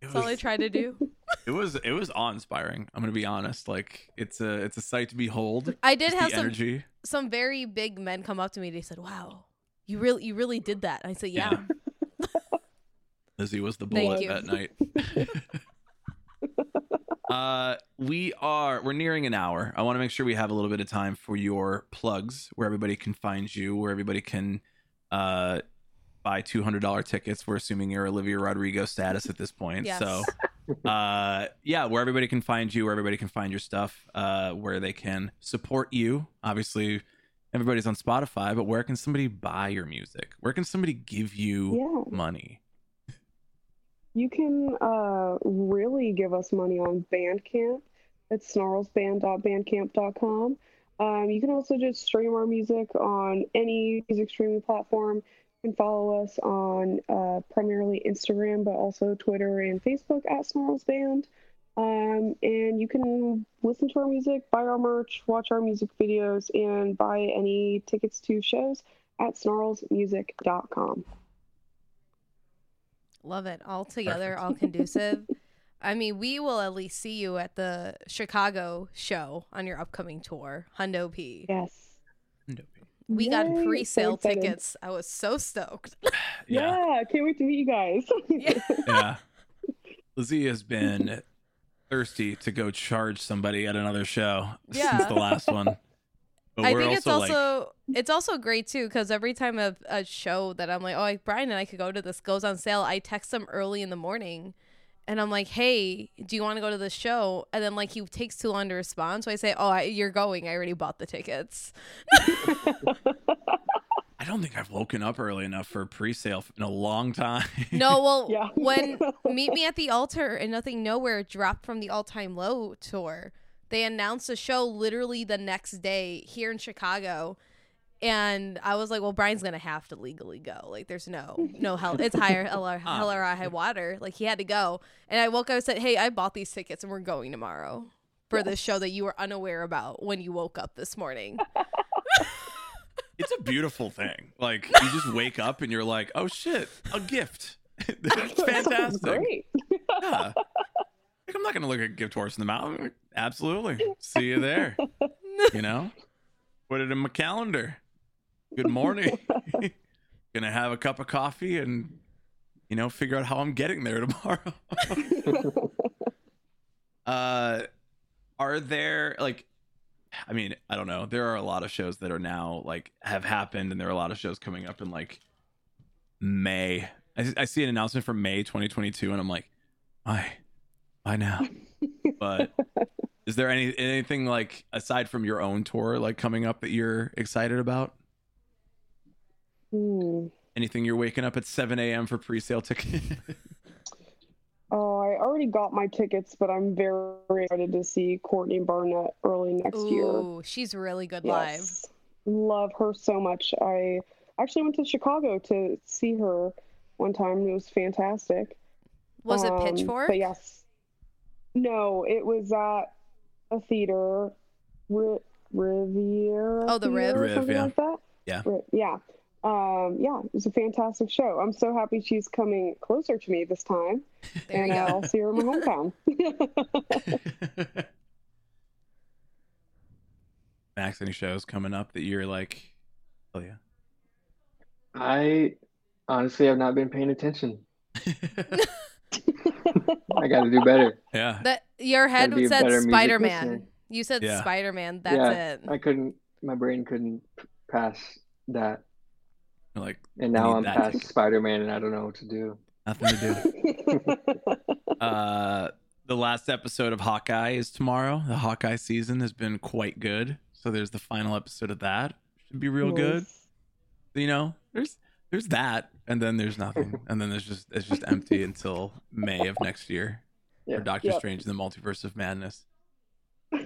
It That's all I was, try to do. (laughs) it was it was awe inspiring. I'm gonna be honest. Like it's a it's a sight to behold. I did Just have some energy. some very big men come up to me. They said, "Wow, you really you really did that." I said, "Yeah." (laughs) Lizzie was the Thank bullet that night. (laughs) uh, we are we're nearing an hour. I want to make sure we have a little bit of time for your plugs, where everybody can find you, where everybody can uh buy two hundred dollar tickets. We're assuming you're Olivia Rodrigo status at this point. Yes. So, (laughs) uh, yeah, where everybody can find you, where everybody can find your stuff, uh, where they can support you. Obviously, everybody's on Spotify, but where can somebody buy your music? Where can somebody give you Yeah. money? You can uh, really give us money on Bandcamp. It's snarlsband.bandcamp.com. Um, you can also just stream our music on any music streaming platform. You can follow us on uh, primarily Instagram, but also Twitter and Facebook at snarlsband. Um, and you can listen to our music, buy our merch, watch our music videos, and buy any tickets to shows at snarlsmusic.com. Love it. All together, all conducive. (laughs) I mean, we will at least see you at the Chicago show on your upcoming tour, Hundo P. Yes. We got Yay, so pre-sale excited. tickets. I was so stoked. (sighs) (sighs) Yeah. Yeah, can't wait to meet you guys. (laughs) Yeah. Yeah. (laughs) Lizzie has been thirsty to go charge somebody at another show Yeah. since the last one. (laughs) But I we're think it's like- also it's also great too because every time a, a show that I'm like, oh, like Brian and I could go to this goes on sale, I text them early in the morning, and I'm like, hey, do you want to go to the show? And then like he takes too long to respond, so I say, oh, I, you're going. I already bought the tickets. I don't think I've woken up early enough for a pre-sale in a long time. No, well, (laughs) Yeah. when (laughs) Meet Me at the Altar and Nothing Nowhere dropped from the All Time Low tour, they announced a show literally the next day here in Chicago. And I was like, well, Brian's gonna have to legally go. Like, there's no, (laughs) no hell. It's higher, hell or, (laughs) ah. hell or high water. Like, he had to go. And I woke up and said, hey, I bought these tickets and we're going tomorrow for this show that you were unaware about when you woke up this morning. (laughs) it's a beautiful thing. Like you just wake up and you're like, "Oh shit, a gift." it's fantastic. Great. Yeah. Like, I'm not gonna look a gift horse in the mouth. Absolutely. See you there. You know? Put it in my calendar. Good morning. (laughs) gonna have a cup of coffee and you know, figure out how I'm getting there tomorrow. (laughs) uh are there like I mean, I don't know. There are a lot of shows that are now like have happened, and there are a lot of shows coming up in like May. I, I see an announcement for May 2022, and I'm like, why, why now? But is there any anything like aside from your own tour like coming up that you're excited about? Hmm. Anything you're waking up at 7 a.m. for pre-sale ticket? (laughs) Oh, I already got my tickets, but I'm very excited to see Courtney Barnett early next year. Ooh, she's really good live. Yes. Love her so much. I actually went to Chicago to see her one time. It was fantastic. Was it Um, Pitchfork? But yes. No, it was at a theater, Ri- Riviera. Oh, the Riv. Theater Riv, yeah. like that. Yeah. Ri- yeah. Um, yeah, it was a fantastic show. I'm so happy she's coming closer to me this time, (laughs) There and. I'll see her in my hometown. (laughs) Max, any shows coming up that you're like, oh yeah. I honestly have not been paying attention. (laughs) I got to do better. yeah. That your head be said Spider Man. You said Yeah. Spider Man. That's yeah, it. I couldn't. My brain couldn't p- pass that, You're like and now I'm past ticket. Spider-Man, and I don't know what to do. nothing to do. (laughs) uh the last episode of Hawkeye is tomorrow. The Hawkeye season has been quite good. So there's the final episode of that. Should be real good. You know, there's there's that and then there's nothing. (laughs) and then there's just it's just empty until May of next year. Yeah. For Doctor Yep. Strange and the Multiverse of Madness. (laughs)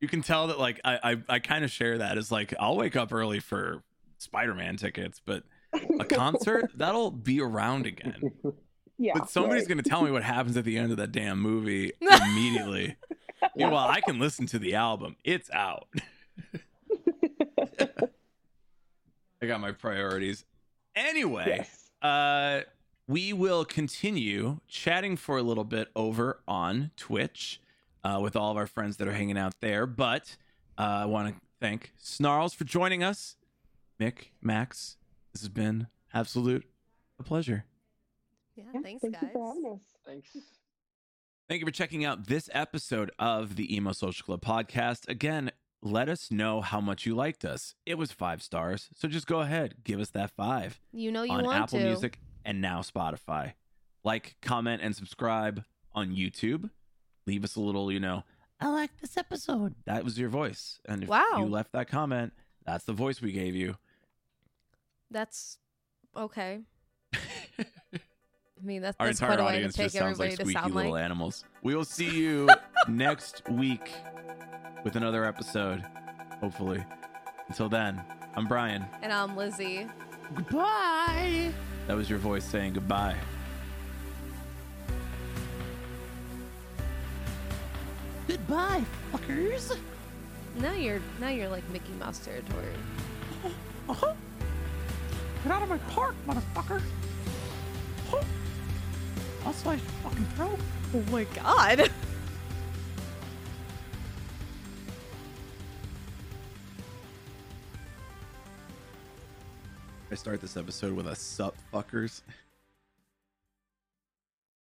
You can tell that like I I, I kind of share that as like I'll wake up early for Spider-Man tickets, but a (laughs) concert that'll be around again. yeah, But somebody's right. gonna tell me what happens at the end of that damn movie (laughs) immediately. Meanwhile, I can listen to the album. It's out. (laughs) I got my priorities. Anyway, Yes. uh we will continue chatting for a little bit over on Twitch uh, with all of our friends that are hanging out there. But uh, I want to thank Snarls for joining us. Mick, Max, this has been absolute a pleasure. Yeah, Yeah, thanks, thank guys. you for having us. Thanks. Thank you for checking out this episode of the Emo Social Club podcast. Again, let us know how much you liked us. It was five stars, so just go ahead, give us that five You know you on want Apple to. Music and now Spotify. Like, comment, and subscribe on YouTube. Leave us a little, you know, I like this episode. That was your voice. And if Wow. you left that comment, that's the voice we gave you. That's okay. I mean, that's, Our that's entire quite a way to audience take just sounds everybody like to squeaky sound little like. animals. We will see you (laughs) next week with another episode, hopefully. Until then, I'm Brian. And I'm Lizzie. Goodbye. That was your voice saying goodbye. Goodbye, fuckers. Now you're now you're like Mickey Mouse territory. Uh-huh. Get out of my park, motherfucker. Oh. I'll slice your fucking throat. Oh my god. I start this episode with a sup fuckers.